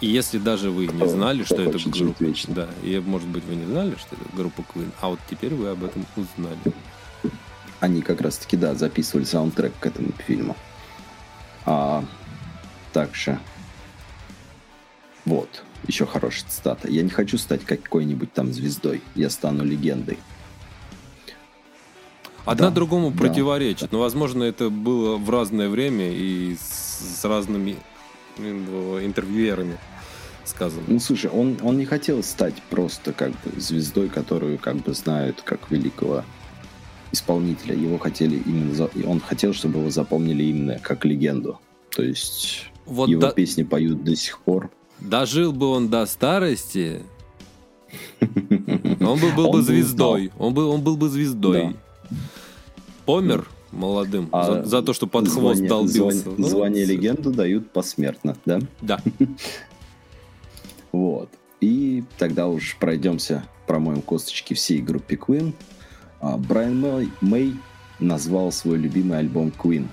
И если даже вы не Кто- знали, кто что это группа... вечно. Да, и может быть вы не знали, что это группа Queen, а вот теперь вы об этом узнали. Они как раз-таки, да, записывали саундтрек к этому фильму. А также... Вот, еще хорошая цитата. Я не хочу стать какой-нибудь там звездой. Я стану легендой. Одна Да, другому да. противоречит, но, возможно, это было в разное время и с, с разными э, интервьюерами сказано. Ну, слушай, он, он не хотел стать просто как бы звездой, которую как бы знают как великого исполнителя. Его хотели именно... за- Он хотел, чтобы его запомнили именно как легенду. То есть Вот его до- песни поют до сих пор. Дожил бы он до старости, он бы был Он бы был звездой. Он был, он был бы звездой. Помер молодым А за, за то, что под хвост долбился. звание- Ну, звание легенду дают посмертно, да? Да. Вот. И тогда уж пройдемся, промоем косточки всей группе Queen. А, Брайан Мэй, Мэй назвал свой любимый альбом Queen.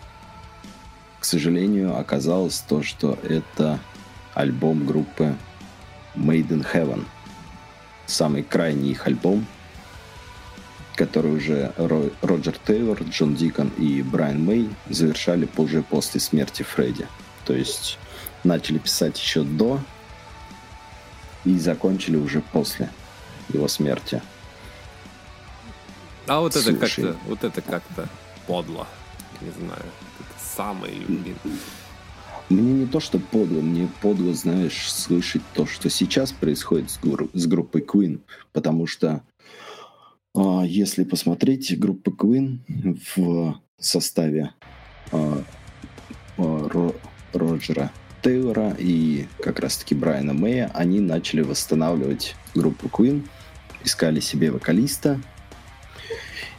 К сожалению, оказалось то, что это альбом группы Made in Heaven. Самый крайний их альбом, который уже Ро- Роджер Тейлор, Джон Дикон и Брайан Мэй завершали позже после смерти Фредди. То есть начали писать еще до и закончили уже после его смерти. А вот это Слушай. как-то, вот это как-то подло. Не знаю. Это самый любимый. Мне не то, что подло, мне подло, знаешь, слышать то, что сейчас происходит с, гру- с группой Queen, потому что а, если посмотреть, группа Queen в составе а, а, Ро- Роджера Тейлора и как раз-таки Брайана Мэя, они начали восстанавливать группу Queen, искали себе вокалиста,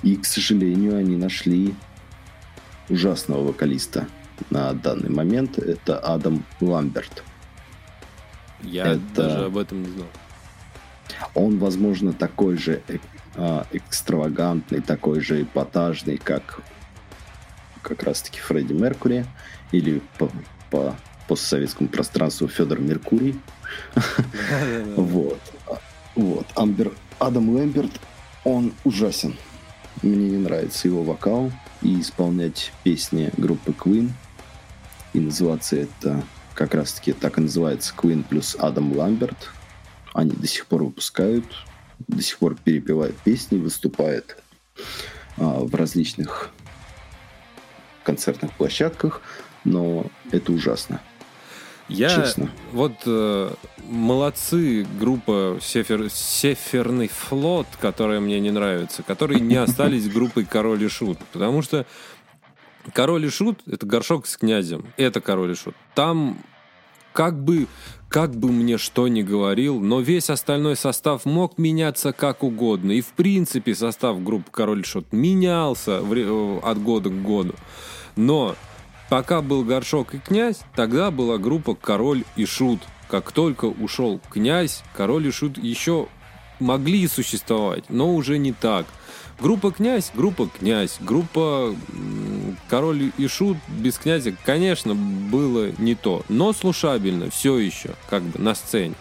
и, к сожалению, они нашли ужасного вокалиста на данный момент. Это Адам Ламберт. Я Это- даже об этом не знал. Он, возможно, такой же э- а, экстравагантный, такой же эпатажный, как как раз-таки Фредди Меркури или по, по постсоветскому пространству Федор Меркурий. Вот. Вот. Амбер, Адам Лэмберт, он ужасен. Мне не нравится его вокал и исполнять песни группы Queen. И называться это как раз-таки так и называется Queen плюс Адам Ламберт. Они до сих пор выпускают, до сих пор перепевают песни, выступают а, в различных концертных площадках, но это ужасно. Я Честно. вот э, молодцы группа Сефер, Сеферный флот, которая мне не нравится, которые не остались группой Король и Шут, потому что Король и Шут это горшок с князем, это Король и Шут. Там как бы как бы мне что ни говорил, но весь остальной состав мог меняться как угодно. И в принципе состав группы Король Шут менялся в э, от года к году. Но пока был Горшок и Князь, тогда была группа Король и Шут. Как только ушел Князь, Король и Шут еще могли существовать, но уже не так. Группа Князь, группа Князь, группа Король и Шут без Князя, конечно, было не то, но слушабельно все еще, как бы на сцене.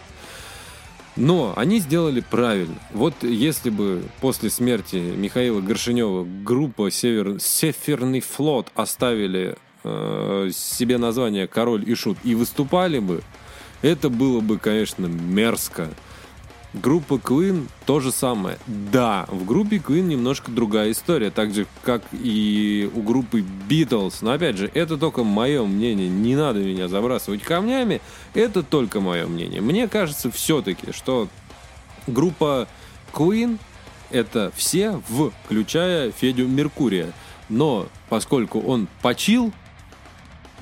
Но они сделали правильно. Вот если бы после смерти Михаила Горшинева группа Север... Северный флот оставили э, себе название Король и Шут и выступали бы, это было бы, конечно, мерзко. Группа Queen то же самое. Да, в группе Queen немножко другая история, так же, как и у группы Beatles. Но опять же, это только мое мнение. Не надо меня забрасывать камнями. Это только мое мнение. Мне кажется все-таки, что группа Queen это все, включая Федю Меркурия. Но поскольку он почил,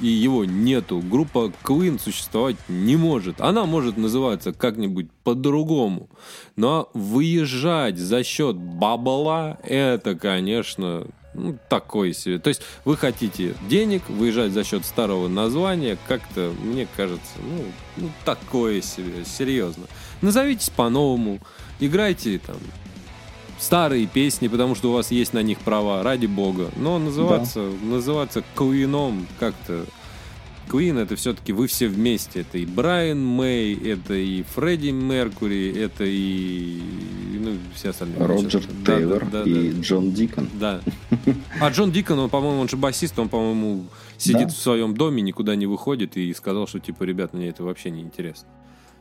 и его нету, группа Queen существовать не может. Она может называться как-нибудь по-другому. Но выезжать за счет бабла, это, конечно, ну, такой себе. То есть вы хотите денег, выезжать за счет старого названия, как-то, мне кажется, ну, ну, такое себе, серьезно. Назовитесь по-новому, играйте там старые песни, потому что у вас есть на них права, ради бога. Но называться, называться Куином как-то... Куин это все-таки вы все вместе. Это и Брайан Мэй, это и Фредди Меркури, это и ну, все остальные. Роджер Да, Тейлор да, да, и да. Джон Дикон. Да. А Джон Дикон, он, по-моему, он же басист, он, по-моему, сидит Да. в своем доме, никуда не выходит и сказал, что, типа, ребят, мне это вообще не интересно.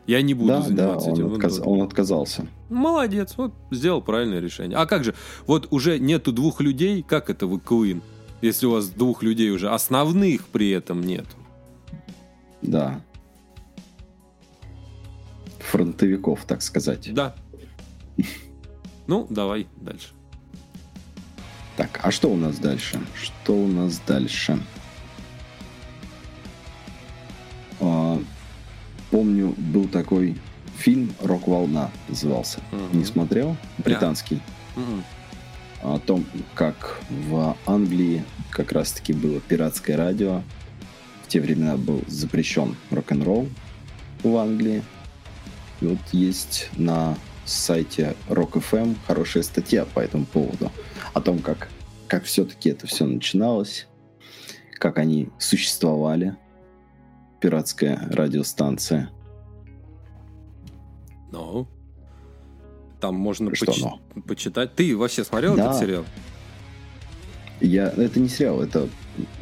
Я не буду Да, да, заниматься этим. он, Ну, отказ- да. он отказался. Молодец, вот сделал правильное решение. А как же, вот уже нету двух людей, как это вы Queen? Если у вас двух людей уже основных при этом нет. Да. Фронтовиков, так сказать. Да. Ну, давай дальше. Так, а что у нас дальше? Что у нас дальше? Помню, был такой фильм «Рок-волна» назывался. Мгм. Не смотрел? Британский. Мгм. О том, как в Англии как раз-таки было пиратское радио. В те времена был запрещен рок-н-ролл в Англии. И вот есть на сайте Rock FM хорошая статья по этому поводу. О том, как, как все-таки это все начиналось, как они существовали. Пиратская радиостанция. Ну. Там можно Что поч- «но»? почитать. Ты вообще смотрел Да. этот сериал? Я, это не сериал, это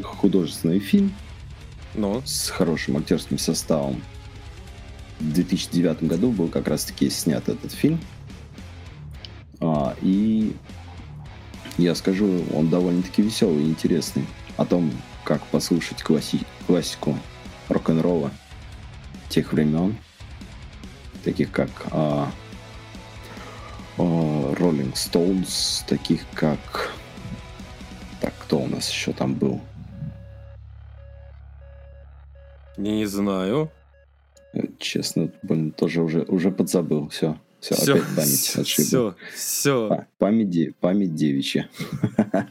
художественный фильм. Ну. с хорошим актерским составом. В 2009 году был как раз-таки снят этот фильм. А, и я скажу, он довольно-таки веселый и интересный. О том, как послушать класси- классику рок-н-ролла тех времен, таких как а, а, Rolling Stones, таких как... Так, кто у нас еще там был? Не знаю. Э, Честно, блин, тоже уже, уже подзабыл. Все, все, Всё, опять память отшибла. Все, все. Па- Память, память девичья.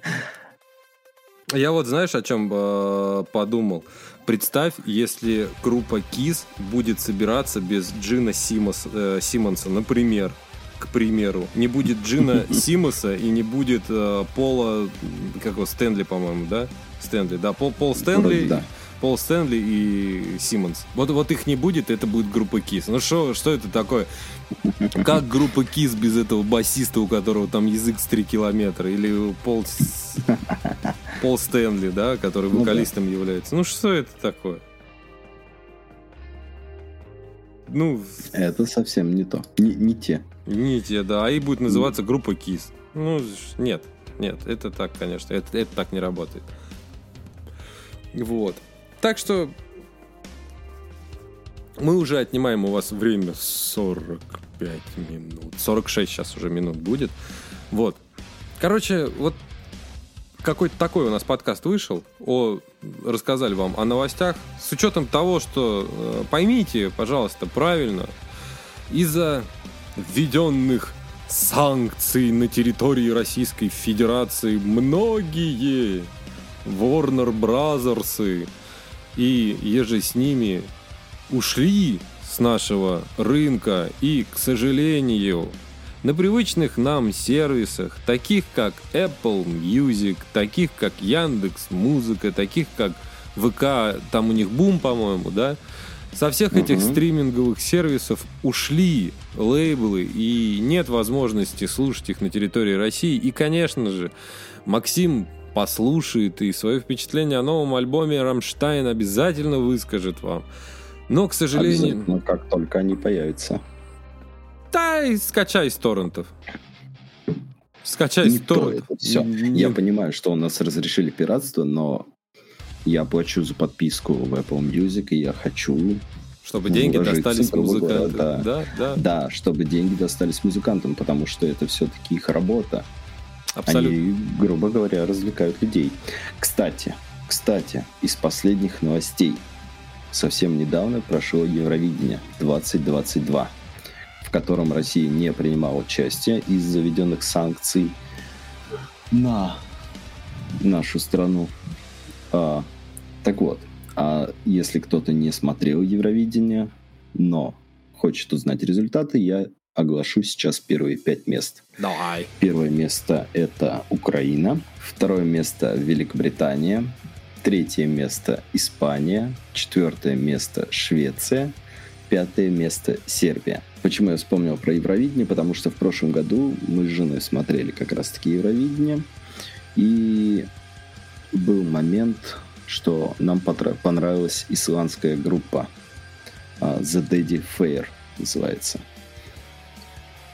Я вот знаешь, о чем э, подумал? Представь, если группа Kiss будет собираться без Джина Симос, э, Симмонса, например, к примеру. Не будет Джина Симмонса и не будет э, Пола, как его, Стэнли, по-моему, да? Стэнли, да, Пол, Пол Стэнли, да. Пол Стэнли и Симмонс. Вот, вот их не будет, это будет группа Kiss. Ну что, что это такое? Как группа Kiss без этого басиста, у которого там язык с 3 километра? Или Пол, Пол Стэнли, да, который Ну да. вокалистом является? Ну что это такое? Ну, Это совсем не то. Не, не те. не те, да. А и будет называться группа Kiss. Ну, нет, нет, это так, конечно, это, это так не работает. Вот. Так что мы уже отнимаем у вас время 45 минут. 46 сейчас уже минут будет. Вот. Короче, вот какой-то такой у нас подкаст вышел. О, рассказали вам о новостях. С учетом того, что э, поймите, пожалуйста, правильно, из-за введенных санкций на территории Российской Федерации многие Warner Brothers и еже с ними ушли с нашего рынка и, к сожалению, на привычных нам сервисах, таких как Apple Music, таких как Яндекс Музыка, таких как ВК, там у них бум, по-моему, да, со всех этих стриминговых сервисов ушли лейблы, и нет возможности слушать их на территории России. И, конечно же, Максим послушает и свое впечатление о новом альбоме Рамштайн обязательно выскажет вам. Но, к сожалению... Как только они появятся. Да, и скачай с торрентов. Скачай Не с то торрентов. все. Не- Я понимаю, что у нас разрешили пиратство, но я плачу за подписку в Apple Music, и я хочу, Чтобы деньги достались музыкантам. да. Да, да, да, чтобы деньги достались музыкантам, потому что это все-таки их работа. Абсолютно. Они, грубо говоря, развлекают людей. Кстати, кстати, из последних новостей. Совсем недавно прошло Евровидение 2022, в котором Россия не принимала участие из-за введенных санкций на нашу страну. А, так вот, а если кто-то не смотрел Евровидение, но хочет узнать результаты, я оглашу сейчас первые пять мест. Давай. Первое место это Украина, второе место Великобритания, третье место Испания, четвертое место Швеция, пятое место Сербия. Почему я вспомнил про Евровидение? Потому что в прошлом году мы с женой смотрели как раз-таки Евровидение, и был момент, что нам понравилась исландская группа а, The Daddy Fair называется.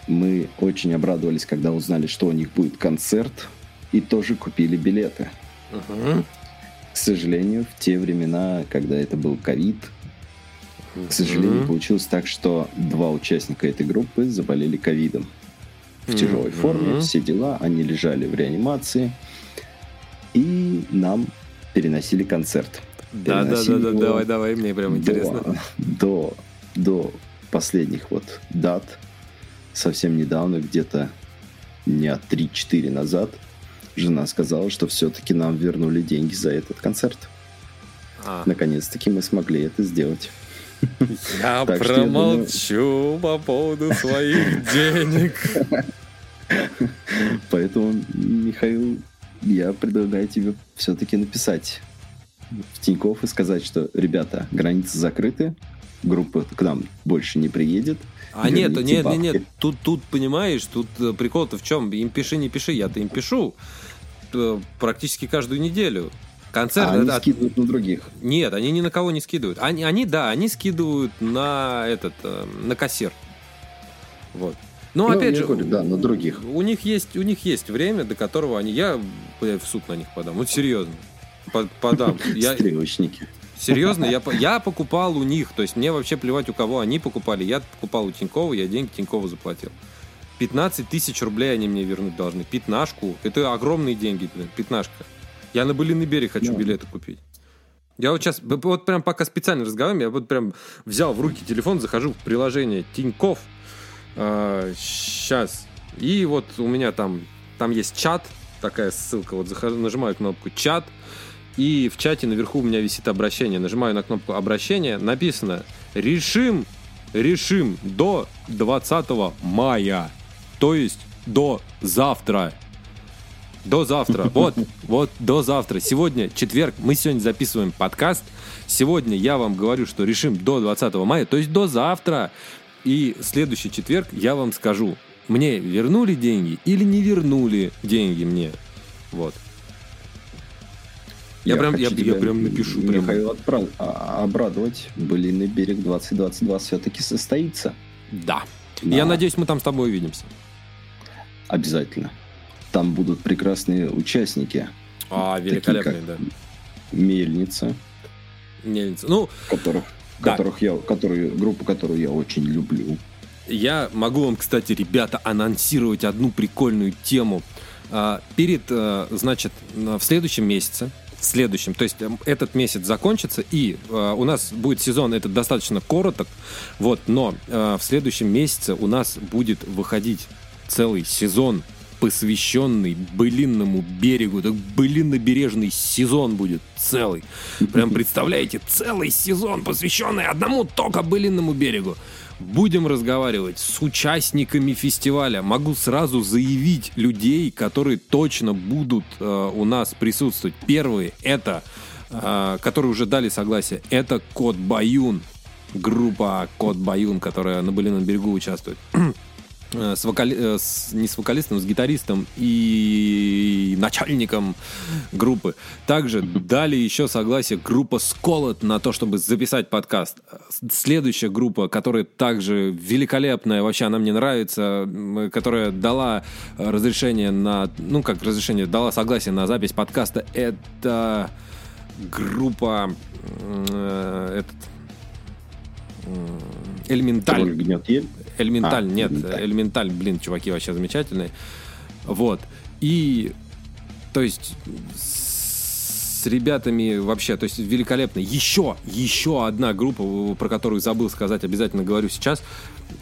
Мы очень обрадовались, когда узнали, что у них будет концерт, и тоже купили билеты. Мгм. К сожалению, в те времена, когда это был ковид, к сожалению, получилось так, что два участника этой группы заболели ковидом. В тяжелой Мгм. форме, все дела, они лежали в реанимации, и нам переносили концерт. Да, да, да, да, давай, давай, мне прям интересно. До, до последних вот дат, совсем недавно, где-то дня 3-4 назад, жена сказала, что все-таки нам вернули деньги за этот концерт. А, Наконец-таки мы смогли это сделать. Я Так что я думаю- промолчу по поводу своих денег. Поэтому, Михаил, я предлагаю тебе все-таки написать в Тинькофф и сказать, что, ребята, границы закрыты, группа к нам больше не приедет. А нет, Верните нет, нет, бабки. нет, тут, тут, понимаешь, тут э, прикол-то в чем? Им пиши, не пиши, я-то им пишу э, практически каждую неделю. Концерт... А они это- скидывают на других. Нет, они ни на кого не скидывают. Они, они да, они скидывают на этот, э, на кассир. Вот. Но Ну, опять я же, говорю, да, на других. У них есть, у них есть время, до которого они, я, блядь, в суд на них подам. Вот серьезно, По- подам. Я, Стрелочники. Серьезно, я, я покупал у них, то есть мне вообще плевать, у кого они покупали. Я покупал у Тинькова, я деньги Тинькову заплатил. 15 тысяч рублей они мне вернуть должны. Пятнашку. Это огромные деньги, блин, пятнашка. Я на Былиный берег хочу билеты купить. Я вот сейчас, вот прям пока специально разговариваем, я вот прям взял в руки телефон, захожу в приложение Тиньков. сейчас. И вот у меня там, там есть чат, такая ссылка. Вот захожу, нажимаю кнопку чат. И в чате наверху у меня висит обращение. Нажимаю на кнопку обращения. Написано «Решим, решим до 20 мая». То есть до завтра. До завтра. Вот, вот, до завтра. Сегодня четверг. Мы сегодня записываем подкаст. Сегодня я вам говорю, что решим до 20 мая, то есть до завтра. И следующий четверг я вам скажу, мне вернули деньги или не вернули деньги мне. Вот. Я прям- хочу я- я прям напишу, прям. Михаил, отправ- а- обрадовать. Былиный берег 2022 все-таки состоится. Да. Да. Я надеюсь, мы там с тобой увидимся. Обязательно. Там будут прекрасные участники. А, Такие, великолепный, как да. Мельница, Мельница. Ну, которых, Да. которых я, которые, группу, которую я очень люблю. Я могу вам, кстати, ребята, анонсировать одну прикольную тему. А, Перед, э, значит, на- в следующем месяце, в следующем, то есть эм, этот месяц закончится, и э, у нас будет сезон, это достаточно короток, вот, но э, в следующем месяце у нас будет выходить целый сезон, посвященный былинному берегу. Так былинно-бережный сезон будет целый. Прям представляете, целый сезон, посвященный одному только былинному берегу. Будем разговаривать с участниками фестиваля. Могу сразу заявить людей, которые точно будут э, у нас присутствовать. Первые это, э, которые уже дали согласие, это Кот Баюн. Группа Кот Баюн, которая на Былином берегу участвует. Э, с вокали- э, с- не с вокалистом, с гитаристом и начальником группы. Также дали еще согласие группа Сколот на то, чтобы записать подкаст. Следующая группа, которая также великолепная, вообще она мне нравится, которая дала разрешение на, ну как разрешение, дала согласие на запись подкаста, это группа э, этот Элементаль. Элементаль, А, нет, Элементаль. элементаль, блин, чуваки вообще замечательные. Вот. И, то есть, с ребятами вообще, то есть, великолепно. Еще, еще одна группа, про которую забыл сказать, обязательно говорю сейчас,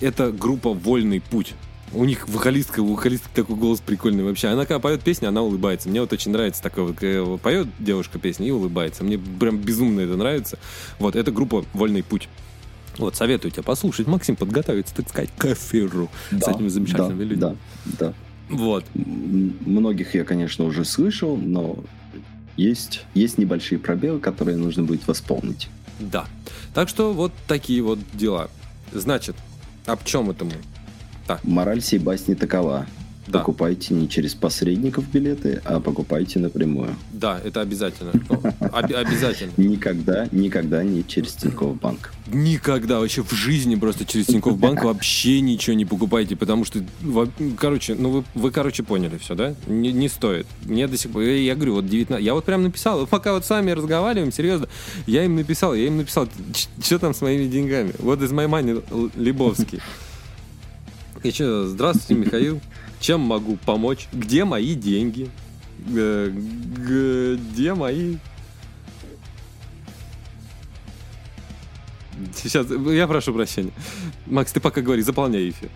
это группа «Вольный путь». У них вокалистка, у вокалистки такой голос прикольный вообще. Она когда поет песни, она улыбается. Мне вот очень нравится такое. вот, когда Поет девушка песни и улыбается. Мне прям безумно это нравится. Вот, это группа «Вольный путь». Вот, советую тебе послушать. Максим подготовиться, так сказать, к эфиру с Да, этими замечательными да, людьми. Да, да. Вот. Многих я, конечно, уже слышал, но есть, есть небольшие пробелы, которые нужно будет восполнить. Да. Так что вот такие вот дела. Значит, об чем это мы? Мораль сей басни такова. Да. Покупайте не через посредников билеты, а покупайте напрямую. Да, это обязательно. Ну, об- обязательно. Никогда, никогда не через Тинькофф банк. Никогда вообще в жизни просто через Тинькофф Банк вообще ничего не покупайте, потому что, короче, ну вы, вы короче, поняли все, да? Не, не стоит. Мне до сих пор, я, я говорю, вот 19, я вот прям написал, пока вот с вами разговариваем, серьезно, я им написал, я им написал, что там с моими деньгами? Вот из моей мани Лебовский. И что, здравствуйте, Михаил. Чем могу помочь? Где мои деньги? Э, Где мои Сейчас, я прошу прощения. Макс, ты пока говори, заполняй эфир.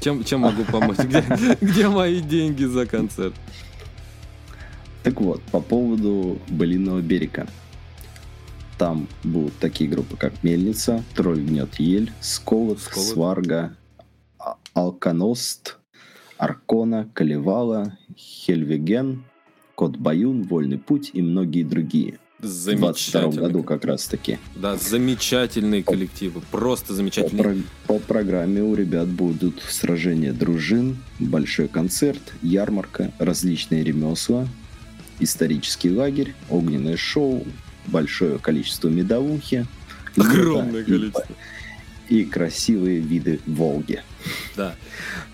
Чем, чем могу помочь? Где, где мои деньги за концерт? Так вот, по поводу Былиного берега. Там будут такие группы, как Мельница, Тролль гнет ель, Сколот, Сколот. Сварга, А- Алконост, Аркона, Калевала, Хельвеген, Кот Баюн, Вольный путь и многие другие. В 22 Замечательно. году как раз таки. Да, замечательные коллективы. Просто По, замечательные. про- по программе у ребят будут сражения дружин, большой концерт, ярмарка, различные ремесла, исторический лагерь, огненное шоу, большое количество медовухи, лето Огромное количество. и красивые виды Волги. Да.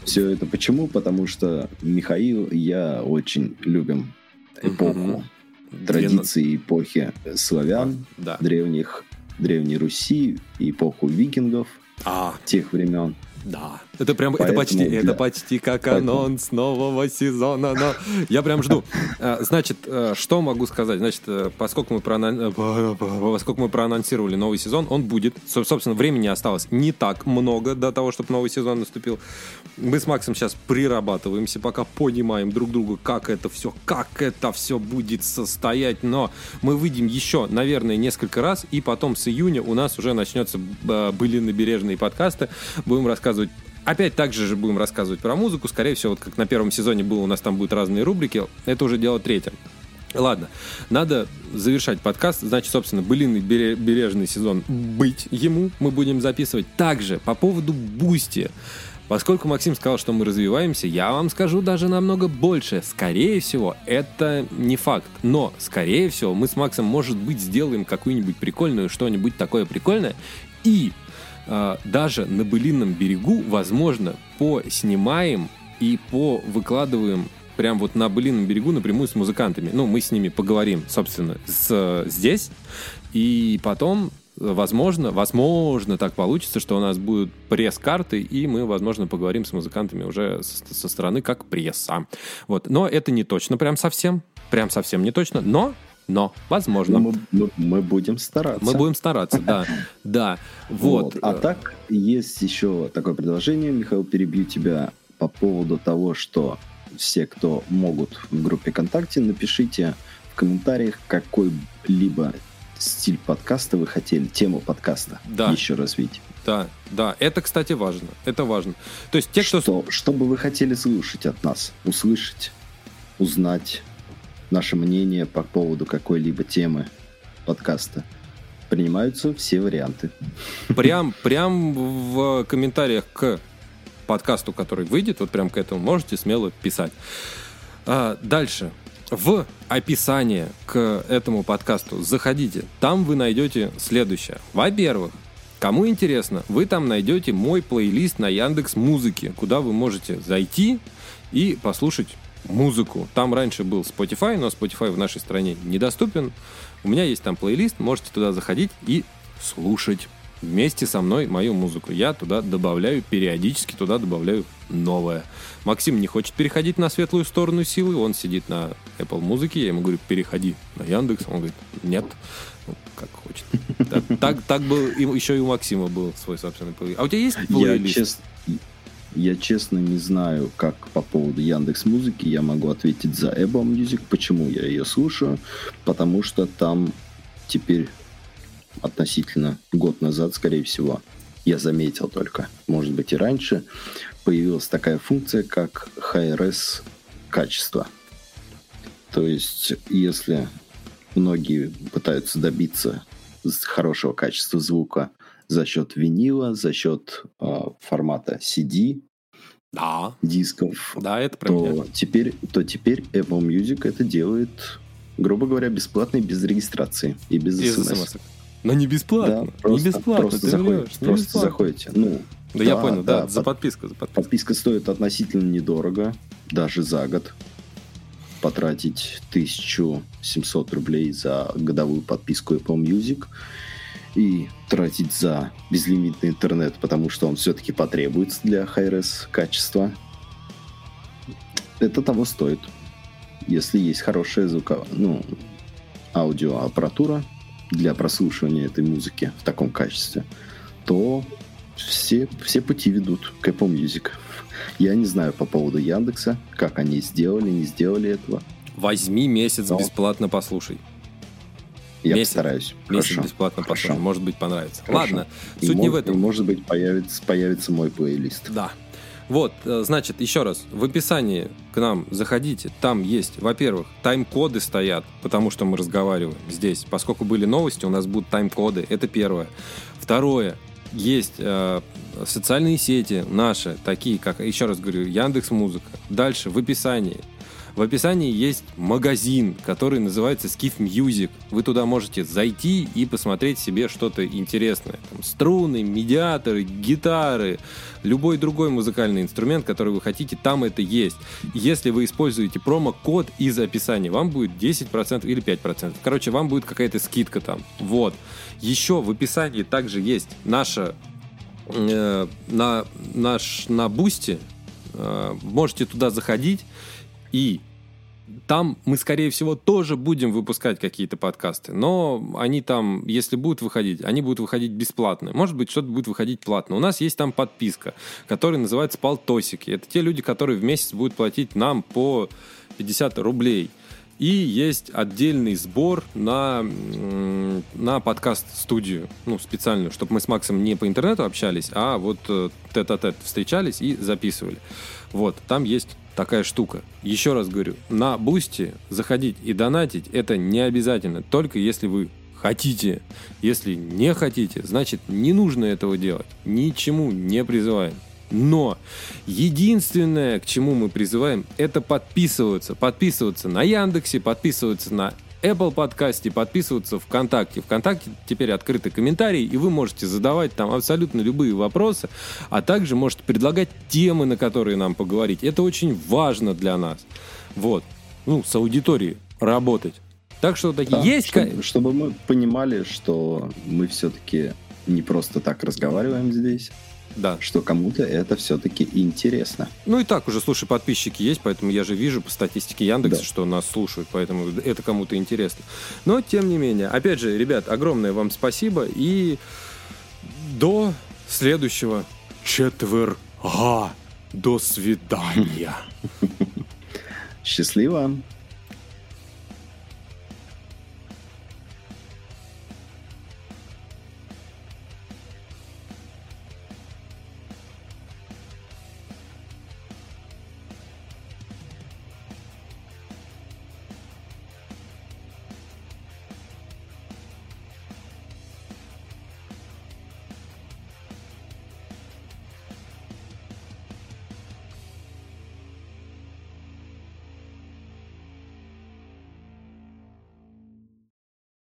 Все это почему? Потому что Михаил и я очень любим эпоху, традиции эпохи славян, да. древних, Древней Руси, эпоху викингов а. тех времен. Да. Это прям, Поэтому, это почти, для... это почти как Поэтому... анонс нового сезона, но я прям жду. А, значит, э, что могу сказать? Значит, э, поскольку мы, проанон... поскольку мы проанонсировали новый сезон, он будет. Собственно, времени осталось не так много до того, чтобы новый сезон наступил. Мы с Максом сейчас прирабатываемся, пока понимаем друг друга, как это все, как это все будет состоять. Но мы выйдем еще, наверное, несколько раз, и потом с июня у нас уже начнется э, были набережные подкасты. Будем рассказывать Опять также же будем рассказывать про музыку. Скорее всего, вот как на первом сезоне было, у нас там будут разные рубрики. Это уже дело третье. Ладно, надо завершать подкаст. Значит, собственно, былинный бережный сезон быть ему мы будем записывать. Также по поводу Бусти. Поскольку Максим сказал, что мы развиваемся, я вам скажу даже намного больше. Скорее всего, это не факт. Но, скорее всего, мы с Максом, может быть, сделаем какую-нибудь прикольную, что-нибудь такое прикольное. И даже на былинном берегу, возможно, поснимаем и по выкладываем прям вот на былинном берегу напрямую с музыкантами. Ну, мы с ними поговорим, собственно, с, здесь. И потом, возможно, возможно, так получится, что у нас будут пресс-карты, и мы, возможно, поговорим с музыкантами уже со, со стороны как пресса. Вот. Но это не точно прям совсем. Прям совсем не точно. Но но, возможно. Мы, мы, мы будем стараться. Мы будем стараться, да. Да, вот. вот. А так, есть еще такое предложение, Михаил, перебью тебя по поводу того, что все, кто могут в группе ВКонтакте, напишите в комментариях какой-либо стиль подкаста вы хотели, тему подкаста да. еще развить. Да, да, это, кстати, важно. Это важно. То есть те, кто... Что, что бы вы хотели слушать от нас, услышать, узнать, наше мнение по поводу какой-либо темы подкаста. Принимаются все варианты. Прям, прям в комментариях к подкасту, который выйдет, вот прям к этому можете смело писать. А, дальше. В описании к этому подкасту заходите. Там вы найдете следующее. Во-первых, Кому интересно, вы там найдете мой плейлист на Яндекс Музыке, куда вы можете зайти и послушать музыку. Там раньше был Spotify, но Spotify в нашей стране недоступен. У меня есть там плейлист, можете туда заходить и слушать вместе со мной мою музыку. Я туда добавляю, периодически туда добавляю новое. Максим не хочет переходить на светлую сторону силы, он сидит на Apple музыке, я ему говорю, переходи на Яндекс, он говорит, нет, ну, как хочет. Так, так, так был, еще и у Максима был свой собственный плейлист. А у тебя есть плейлист? Я, чест... Я честно не знаю, как по поводу Яндекс Музыки. Я могу ответить за Apple Music. Почему я ее слушаю? Потому что там теперь относительно год назад, скорее всего, я заметил только, может быть и раньше, появилась такая функция, как HRS качество. То есть, если многие пытаются добиться хорошего качества звука за счет винила, за счет э, формата CD, да. дисков, да, это то теперь, то теперь Apple Music это делает, грубо говоря, бесплатно и без регистрации и без, без смс. смс. Но не бесплатно. Да, просто, не бесплатно. Просто, заходите, врешь, просто бесплатно. заходите. Ну, да, да я понял, да, да за подписку, за подписку. Подписка стоит относительно недорого, даже за год. Потратить 1700 рублей за годовую подписку Apple Music и тратить за безлимитный интернет, потому что он все-таки потребуется для high качества, это того стоит. Если есть хорошая звуковая, ну, аудиоаппаратура для прослушивания этой музыки в таком качестве, то все, все пути ведут к Apple Music. Я не знаю по поводу Яндекса, как они сделали, не сделали этого. Возьми месяц Но... бесплатно послушай. Я месяц, постараюсь. Месяц Хорошо. бесплатно Хорошо. послушай. Может быть, понравится. Хорошо. Ладно, и суть не в этом. И, может быть, появится, появится мой плейлист. Да. Вот, э, значит, еще раз, в описании к нам заходите, там есть, во-первых, тайм-коды стоят, потому что мы разговариваем здесь. Поскольку были новости, у нас будут тайм-коды, это первое. Второе, есть э, социальные сети наши, такие как, еще раз говорю, Яндекс Музыка. Дальше в описании В описании есть магазин, который называется Skiff Music. Вы туда можете зайти и посмотреть себе что-то интересное. Там струны, медиаторы, гитары, любой другой музыкальный инструмент, который вы хотите, там это есть. Если вы используете промокод из описания, вам будет 10% или 5%. Короче, вам будет какая-то скидка там. Вот. Еще в описании также есть наша э, на наш на бусте э, можете туда заходить и там мы, скорее всего, тоже будем выпускать какие-то подкасты, но они там, если будут выходить, они будут выходить бесплатно. Может быть, что-то будет выходить платно. У нас есть там подписка, которая называется «Полтосики». Это те люди, которые в месяц будут платить нам по 50 рублей. И есть отдельный сбор на, на подкаст-студию, ну, специальную, чтобы мы с Максом не по интернету общались, а вот э, тет-а-тет встречались и записывали. Вот, там есть такая штука. Еще раз говорю, на Boosty заходить и донатить это не обязательно, только если вы хотите. Если не хотите, значит не нужно этого делать. Ничему не призываем. Но единственное, к чему мы призываем, это подписываться. Подписываться на Яндексе, подписываться на Apple подкасте, подписываться ВКонтакте. ВКонтакте теперь открыты комментарии, и вы можете задавать там абсолютно любые вопросы, а также можете предлагать темы, на которые нам поговорить. Это очень важно для нас. Вот. Ну, с аудиторией работать. Так что такие да, есть... Чтобы, чтобы мы понимали, что мы все-таки не просто так разговариваем здесь, да. Что кому-то это все-таки интересно. Ну и так уже, слушай, подписчики есть, поэтому я же вижу по статистике Яндекса, да. что нас слушают, поэтому это кому-то интересно. Но, тем не менее, опять же, ребят, огромное вам спасибо и до следующего четверга. До свидания. Счастливо.